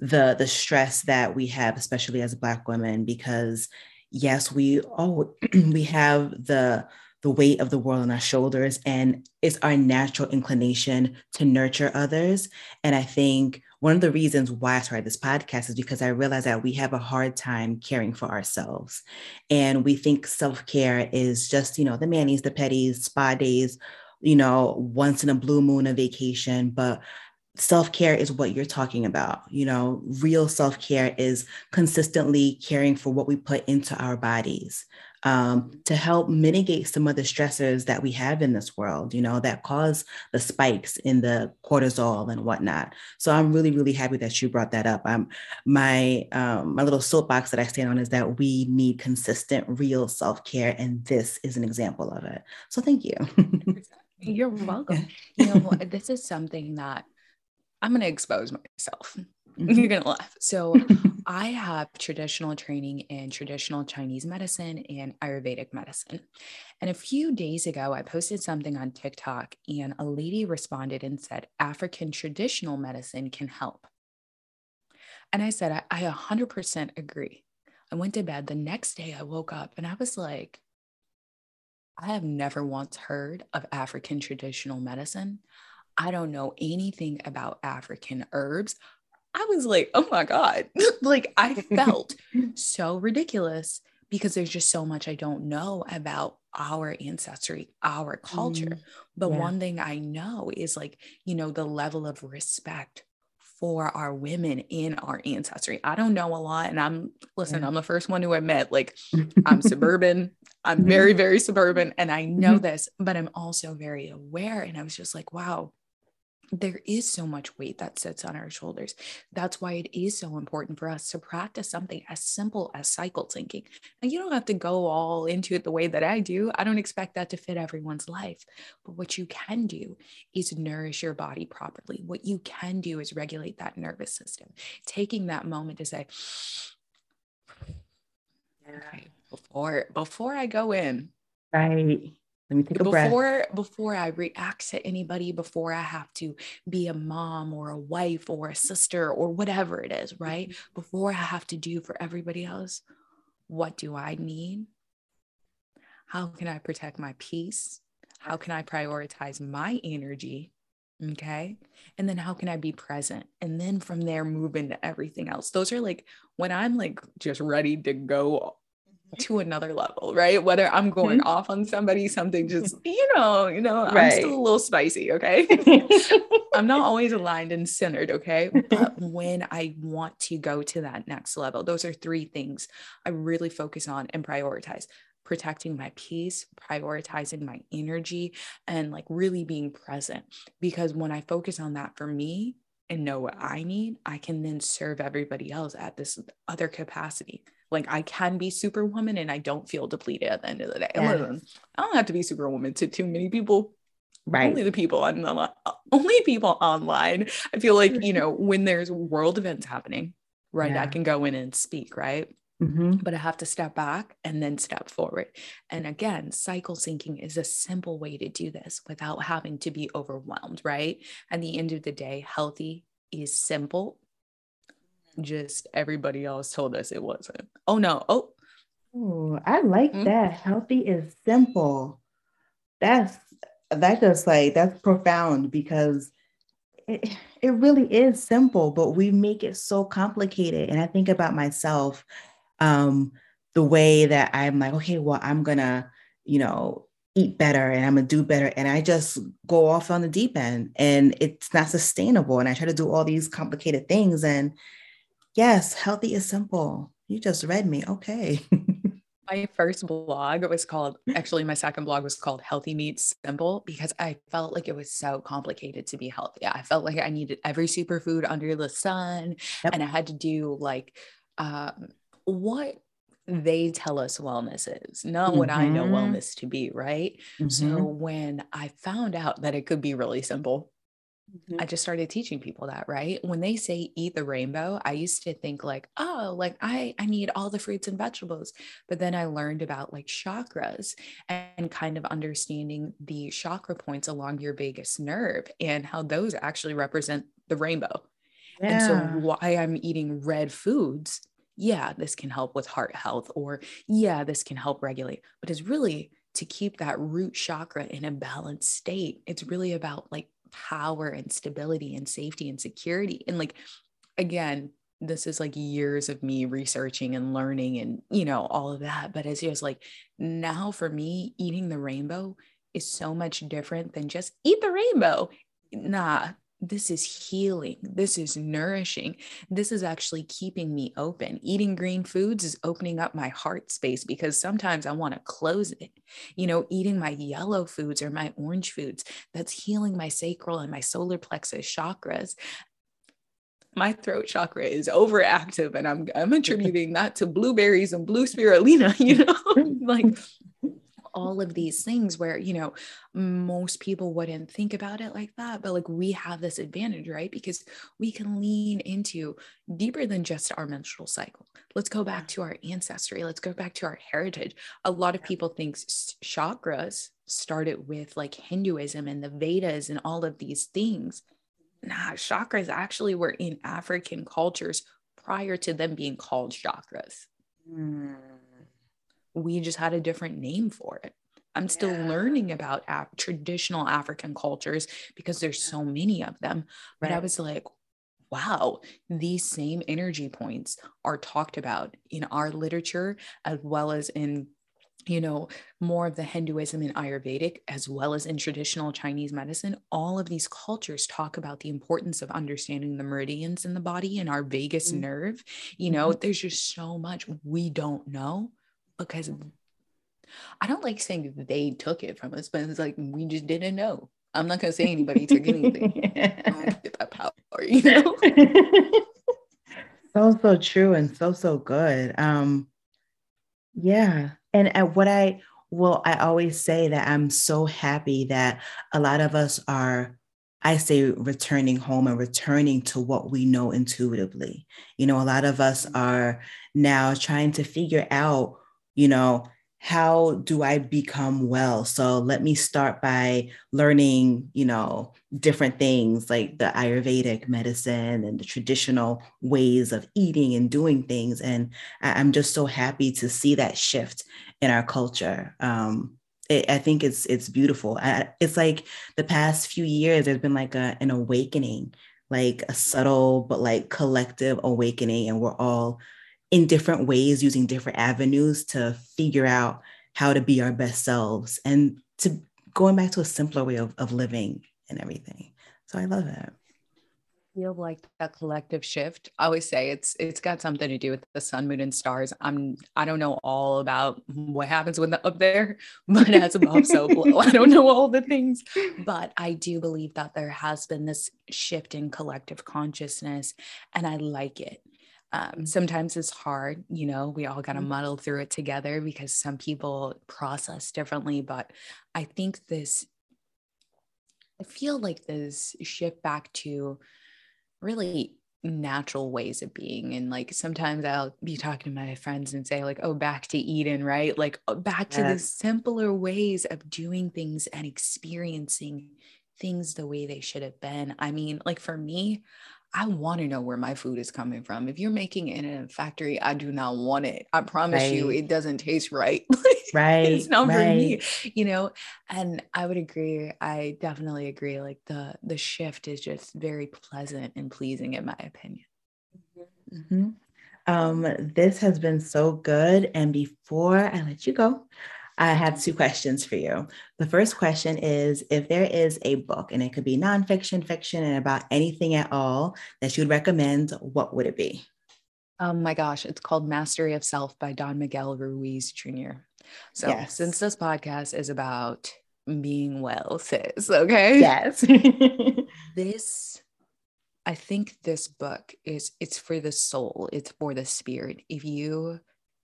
the the stress that we have, especially as Black women, because yes, we all we have the the weight of the world on our shoulders and it's our natural inclination to nurture others. And i think one of the reasons why i started this podcast is because i realized that we have a hard time caring for ourselves. And we think self-care is just you know the manis the petties spa days you know once in a blue moon a vacation. But self care is what you're talking about. You know, real self care is consistently caring for what we put into our bodies um, to help mitigate some of the stressors that we have in this world, you know, that cause the spikes in the cortisol and whatnot. So I'm really, really happy that you brought that up. I'm my um, my little soapbox that I stand on is that we need consistent, real self care, and this is an example of it. So thank you. You're welcome. You know, this is something that I'm going to expose myself. Mm-hmm. You're going to laugh. So, I have traditional training in traditional Chinese medicine and Ayurvedic medicine. And a few days ago, I posted something on TikTok, and a lady responded and said, African traditional medicine can help. And I said, I, I 100% agree. I went to bed. The next day, I woke up and I was like, I have never once heard of African traditional medicine. I don't know anything about African herbs. I was like, oh my God. like I felt so ridiculous because there's just so much I don't know about our ancestry, our culture. Mm, but yeah. one thing I know is like, you know, the level of respect for our women in our ancestry. I don't know a lot. And I'm, listen, yeah. I'm the first one to admit, like, I'm suburban. I'm very, very suburban. And I know this, but I'm also very aware. And I was just like, wow, there is so much weight that sits on our shoulders. That's why it is so important for us to practice something as simple as cycle syncing. And you don't have to go all into it the way that I do. I don't expect that to fit everyone's life. But what you can do is nourish your body properly. What you can do is regulate that nervous system, taking that moment to say, okay, before before I go in. Right let me take a before, breath. Before I react to anybody, before I have to be a mom or a wife or a sister or whatever it is, right? Mm-hmm. Before I have to do for everybody else, what do I need? How can I protect my peace? How can I prioritize my energy? Okay. And then how can I be present? And then from there, move into everything else. Those are like when I'm like just ready to go to another level, right? Whether I'm going mm-hmm. off on somebody, something just, you know, you know, right. I'm still a little spicy, okay? I'm not always aligned and centered, okay? But when I want to go to that next level, those are three things I really focus on and prioritize protecting my peace, prioritizing my energy, and like really being present. Because when I focus on that for me and know what I need, I can then serve everybody else at this other capacity like I can be superwoman and I don't feel depleted at the end of the day. Yes. Listen, I don't have to be superwoman to too many people. Right. Only the people on the only people online. I feel like, you know, when there's world events happening, right? Yeah. I can go in and speak, right? Mm-hmm. But I have to step back and then step forward. And again, cycle syncing is a simple way to do this without having to be overwhelmed, right? At the end of the day, healthy is simple just everybody else told us it wasn't. Oh no. Oh. Ooh, I like mm-hmm. that. Healthy is simple. That's that just like that's profound because it, it really is simple, but we make it so complicated. And I think about myself, um, the way that I'm like, okay, well, I'm gonna, you know, eat better and I'm gonna do better. And I just go off on the deep end and it's not sustainable. And I try to do all these complicated things and Yes, healthy is simple. You just read me. Okay. my first blog was called actually my second blog was called healthy meets simple because i felt like it was so complicated to be healthy i felt like i needed every superfood under the sun yep. and i had to do like um, what they tell us wellness is not mm-hmm. what i know mm-hmm. wellness to be right mm-hmm. so when i found out that it could be really simple Mm-hmm. I just started teaching people that, right? When they say eat the rainbow, I used to think like, oh, like I I need all the fruits and vegetables. But then I learned about like chakras and kind of understanding the chakra points along your vagus nerve and how those actually represent the rainbow. Yeah. And so why I'm eating red foods, yeah, this can help with heart health or yeah, this can help regulate, but it's really to keep that root chakra in a balanced state. It's really about like power and stability and safety and security. And like, again, this is like years of me researching and learning and, you know, all of that. But it's just like now for me, eating the rainbow is so much different than just eat the rainbow. Nah, this is healing. This is nourishing. This is actually keeping me open. Eating green foods is opening up my heart space because sometimes I want to close it. You know, eating my yellow foods or my orange foods, that's healing my sacral and my solar plexus chakras. My throat chakra is overactive, and I'm I'm attributing that to blueberries and blue spirulina, you know, like all of these things where you know most people wouldn't think about it like that but like we have this advantage right? Because we can lean into deeper than just our menstrual cycle. Let's go back to our ancestry. Let's go back to our heritage. A lot of people think chakras started with like hinduism and the vedas and all of these things. Nah chakras actually were in african cultures prior to them being called chakras. Mm we just had a different name for it. I'm still yeah. learning about Af- traditional African cultures because there's so many of them. But. I was like, wow, these same energy points are talked about in our literature as well as in you know more of the hinduism and ayurvedic as well as in traditional chinese medicine all of these cultures talk about the importance of understanding the meridians in the body and our vagus mm-hmm. nerve you know mm-hmm. there's just so much we don't know because I don't like saying they took it from us, but it's like we just didn't know. I'm not gonna say anybody took anything. get that power, you know. so so true and so so good. Um, yeah, and and what I well, I always say that I'm so happy that a lot of us are I say returning home and returning to what we know intuitively. You know, a lot of us are now trying to figure out you know, how do I become well? So let me start by learning, you know, different things like the Ayurvedic medicine and the traditional ways of eating and doing things. And I'm just so happy to see that shift in our culture. Um, it, I think it's it's beautiful. I, it's like the past few years, there's been like a, an awakening, like a subtle but like collective awakening, and we're all in different ways using different avenues to figure out how to be our best selves and to going back to a simpler way of, of living and everything. So i love it feel like that collective shift. I always say it's it's got something to do with the sun moon and stars. I'm i don't know all about what happens when the up there but as above so below i don't know all the things. But i do believe that there has been this shift in collective consciousness and i like it um, sometimes it's hard, you know, we all got to mm-hmm. muddle through it together because some people process differently. But I think this, I feel like this shift back to really natural ways of being. And like sometimes I'll be talking to my friends and say, like, oh, back to Eden, right? Like oh, back to the simpler ways of doing things and experiencing things the way they should have been. I mean, like for me, I want to know where my food is coming from. If you're making it in a factory, I do not want it. I promise right. you, it doesn't taste right. right. It's not right. for me, you know. And I would agree. I definitely agree. Like the the shift is just very pleasant and pleasing, in my opinion. Mm-hmm. Um, this has been so good. And before I let you go, I have two questions for you. The first question is if there is a book, and it could be nonfiction, fiction, and about anything at all that you'd recommend, what would it be? Oh my gosh, it's called Mastery of Self by Don Miguel Ruiz Jr. So, yes. since this podcast is about being well, sis, okay? Yes. this I think this book is it's for the soul, it's for the spirit. If you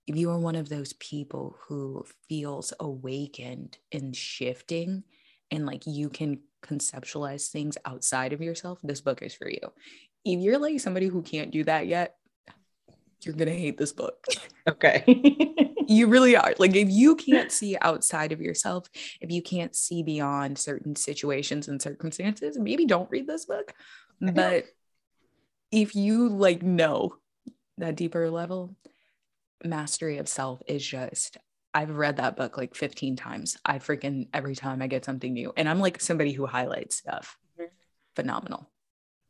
if you are one of those people who feels awakened and shifting and like you can conceptualize things outside of yourself, this book is for you. If you're like somebody who can't do that yet, you're going to hate this book. Okay. you really are. Like, if you can't see outside of yourself, if you can't see beyond certain situations and circumstances, maybe don't read this book. But if you like know that deeper level, mastery of self is just I've read that book like 15 times. I freaking every time I get something new. And I'm like somebody who highlights stuff. Mm-hmm. Phenomenal.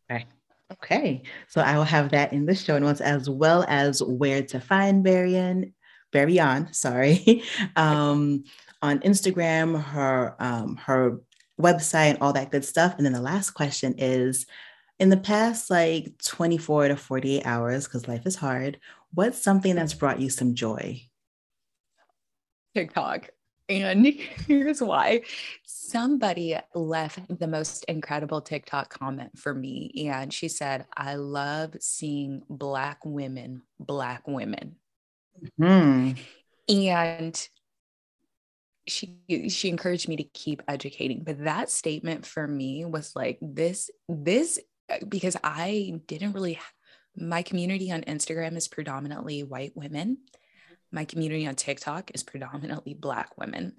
Okay. Okay. So I will have that in the show notes as well as where to find Barryon, Barryon, sorry, um, on Instagram, her um, her website, and all that good stuff. And then the last question is in the past like 24 to 48 hours, because life is hard, what's something that's brought you some joy? TikTok. And here's why somebody left the most incredible TikTok comment for me. And she said, I love seeing Black women, Black women. Mm-hmm. And she she encouraged me to keep educating but that statement for me was like this this because i didn't really my community on instagram is predominantly white women my community on TikTok is predominantly Black women.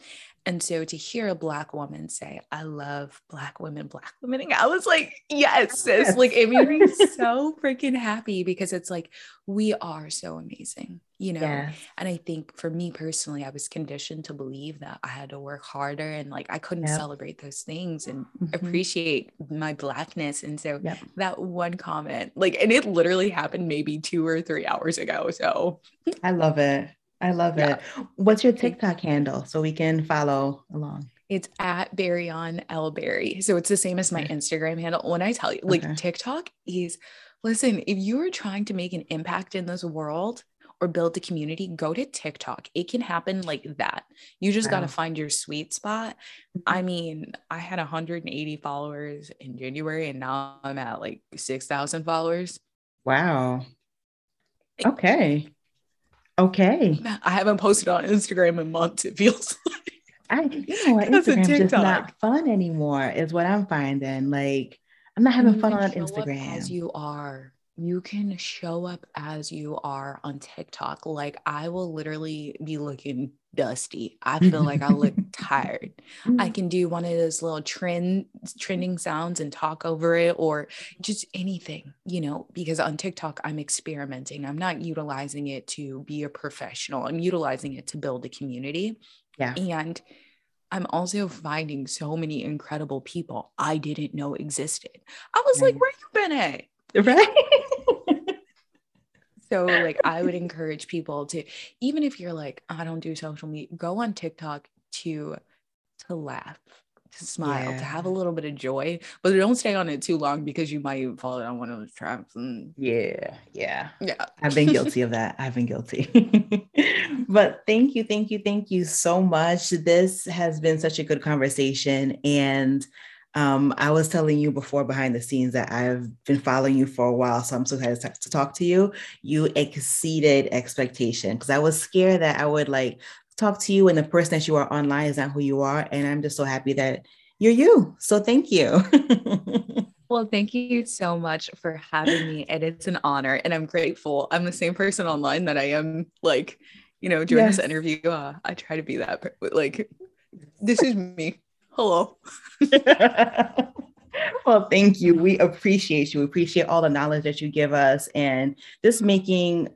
And so to hear a Black woman say, I love Black women, Black women, I was like, yes, sis. Like it made me so freaking happy because it's like, we are so amazing, you know? Yes. And I think for me personally, I was conditioned to believe that I had to work harder and like I couldn't yep. celebrate those things and mm-hmm. appreciate my Blackness. And so yep. that one comment, like, and it literally happened maybe two or three hours ago. So I love it. I love yeah. it. What's your TikTok handle so we can follow along? It's at Barryon L Berry. So it's the same as my Instagram handle. When I tell you, like okay. TikTok is, listen, if you are trying to make an impact in this world or build a community, go to TikTok. It can happen like that. You just wow. got to find your sweet spot. Mm-hmm. I mean, I had 180 followers in January and now I'm at like 6,000 followers. Wow. Okay. Okay. I haven't posted on Instagram in months. It feels like. I, you know what? Instagram's just not fun anymore, is what I'm finding. Like, I'm not having fun on Instagram. As you are, you can show up as you are on TikTok. Like, I will literally be looking dusty. I feel like I look tired. I mm. can do one of those little trend trending sounds and talk over it or just anything, you know, because on TikTok I'm experimenting. I'm not utilizing it to be a professional. I'm utilizing it to build a community. Yeah. And I'm also finding so many incredible people I didn't know existed. I was right. like, where you been at? Right. So like I would encourage people to even if you're like I don't do social media, go on TikTok to to laugh, to smile, yeah. to have a little bit of joy, but don't stay on it too long because you might fall down one of those traps. And yeah, yeah, yeah. I've been guilty of that. I've been guilty. but thank you, thank you, thank you so much. This has been such a good conversation, and um, I was telling you before behind the scenes that I've been following you for a while, so I'm so excited to talk to you. You exceeded expectation because I was scared that I would like talk to you and the person that you are online is not who you are, and I'm just so happy that you're you. So thank you. Well, thank you so much for having me. And it's an honor and I'm grateful. I'm the same person online that I am like, you know, during yes. this interview. Uh, I try to be that like this is me hello. well, thank you. We appreciate you. We appreciate all the knowledge that you give us and just making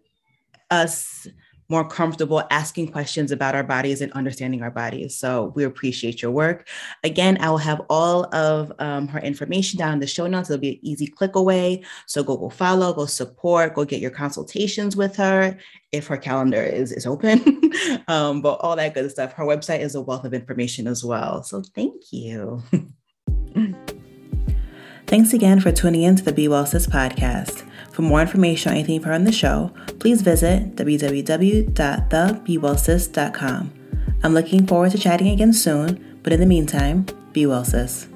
us more comfortable asking questions about our bodies and understanding our bodies. So we appreciate your work. Again, I will have all of um, her information down in the show notes. It'll be an easy click away. So go go follow, go support, go get your consultations with her if her calendar is, is open. um, but all that good stuff. Her website is a wealth of information as well. So thank you. Thanks again for tuning in to the Be Well Sis podcast. For more information on anything you've heard on the show, please visit www.thebewellsis.com. I'm looking forward to chatting again soon, but in the meantime, be well, sis.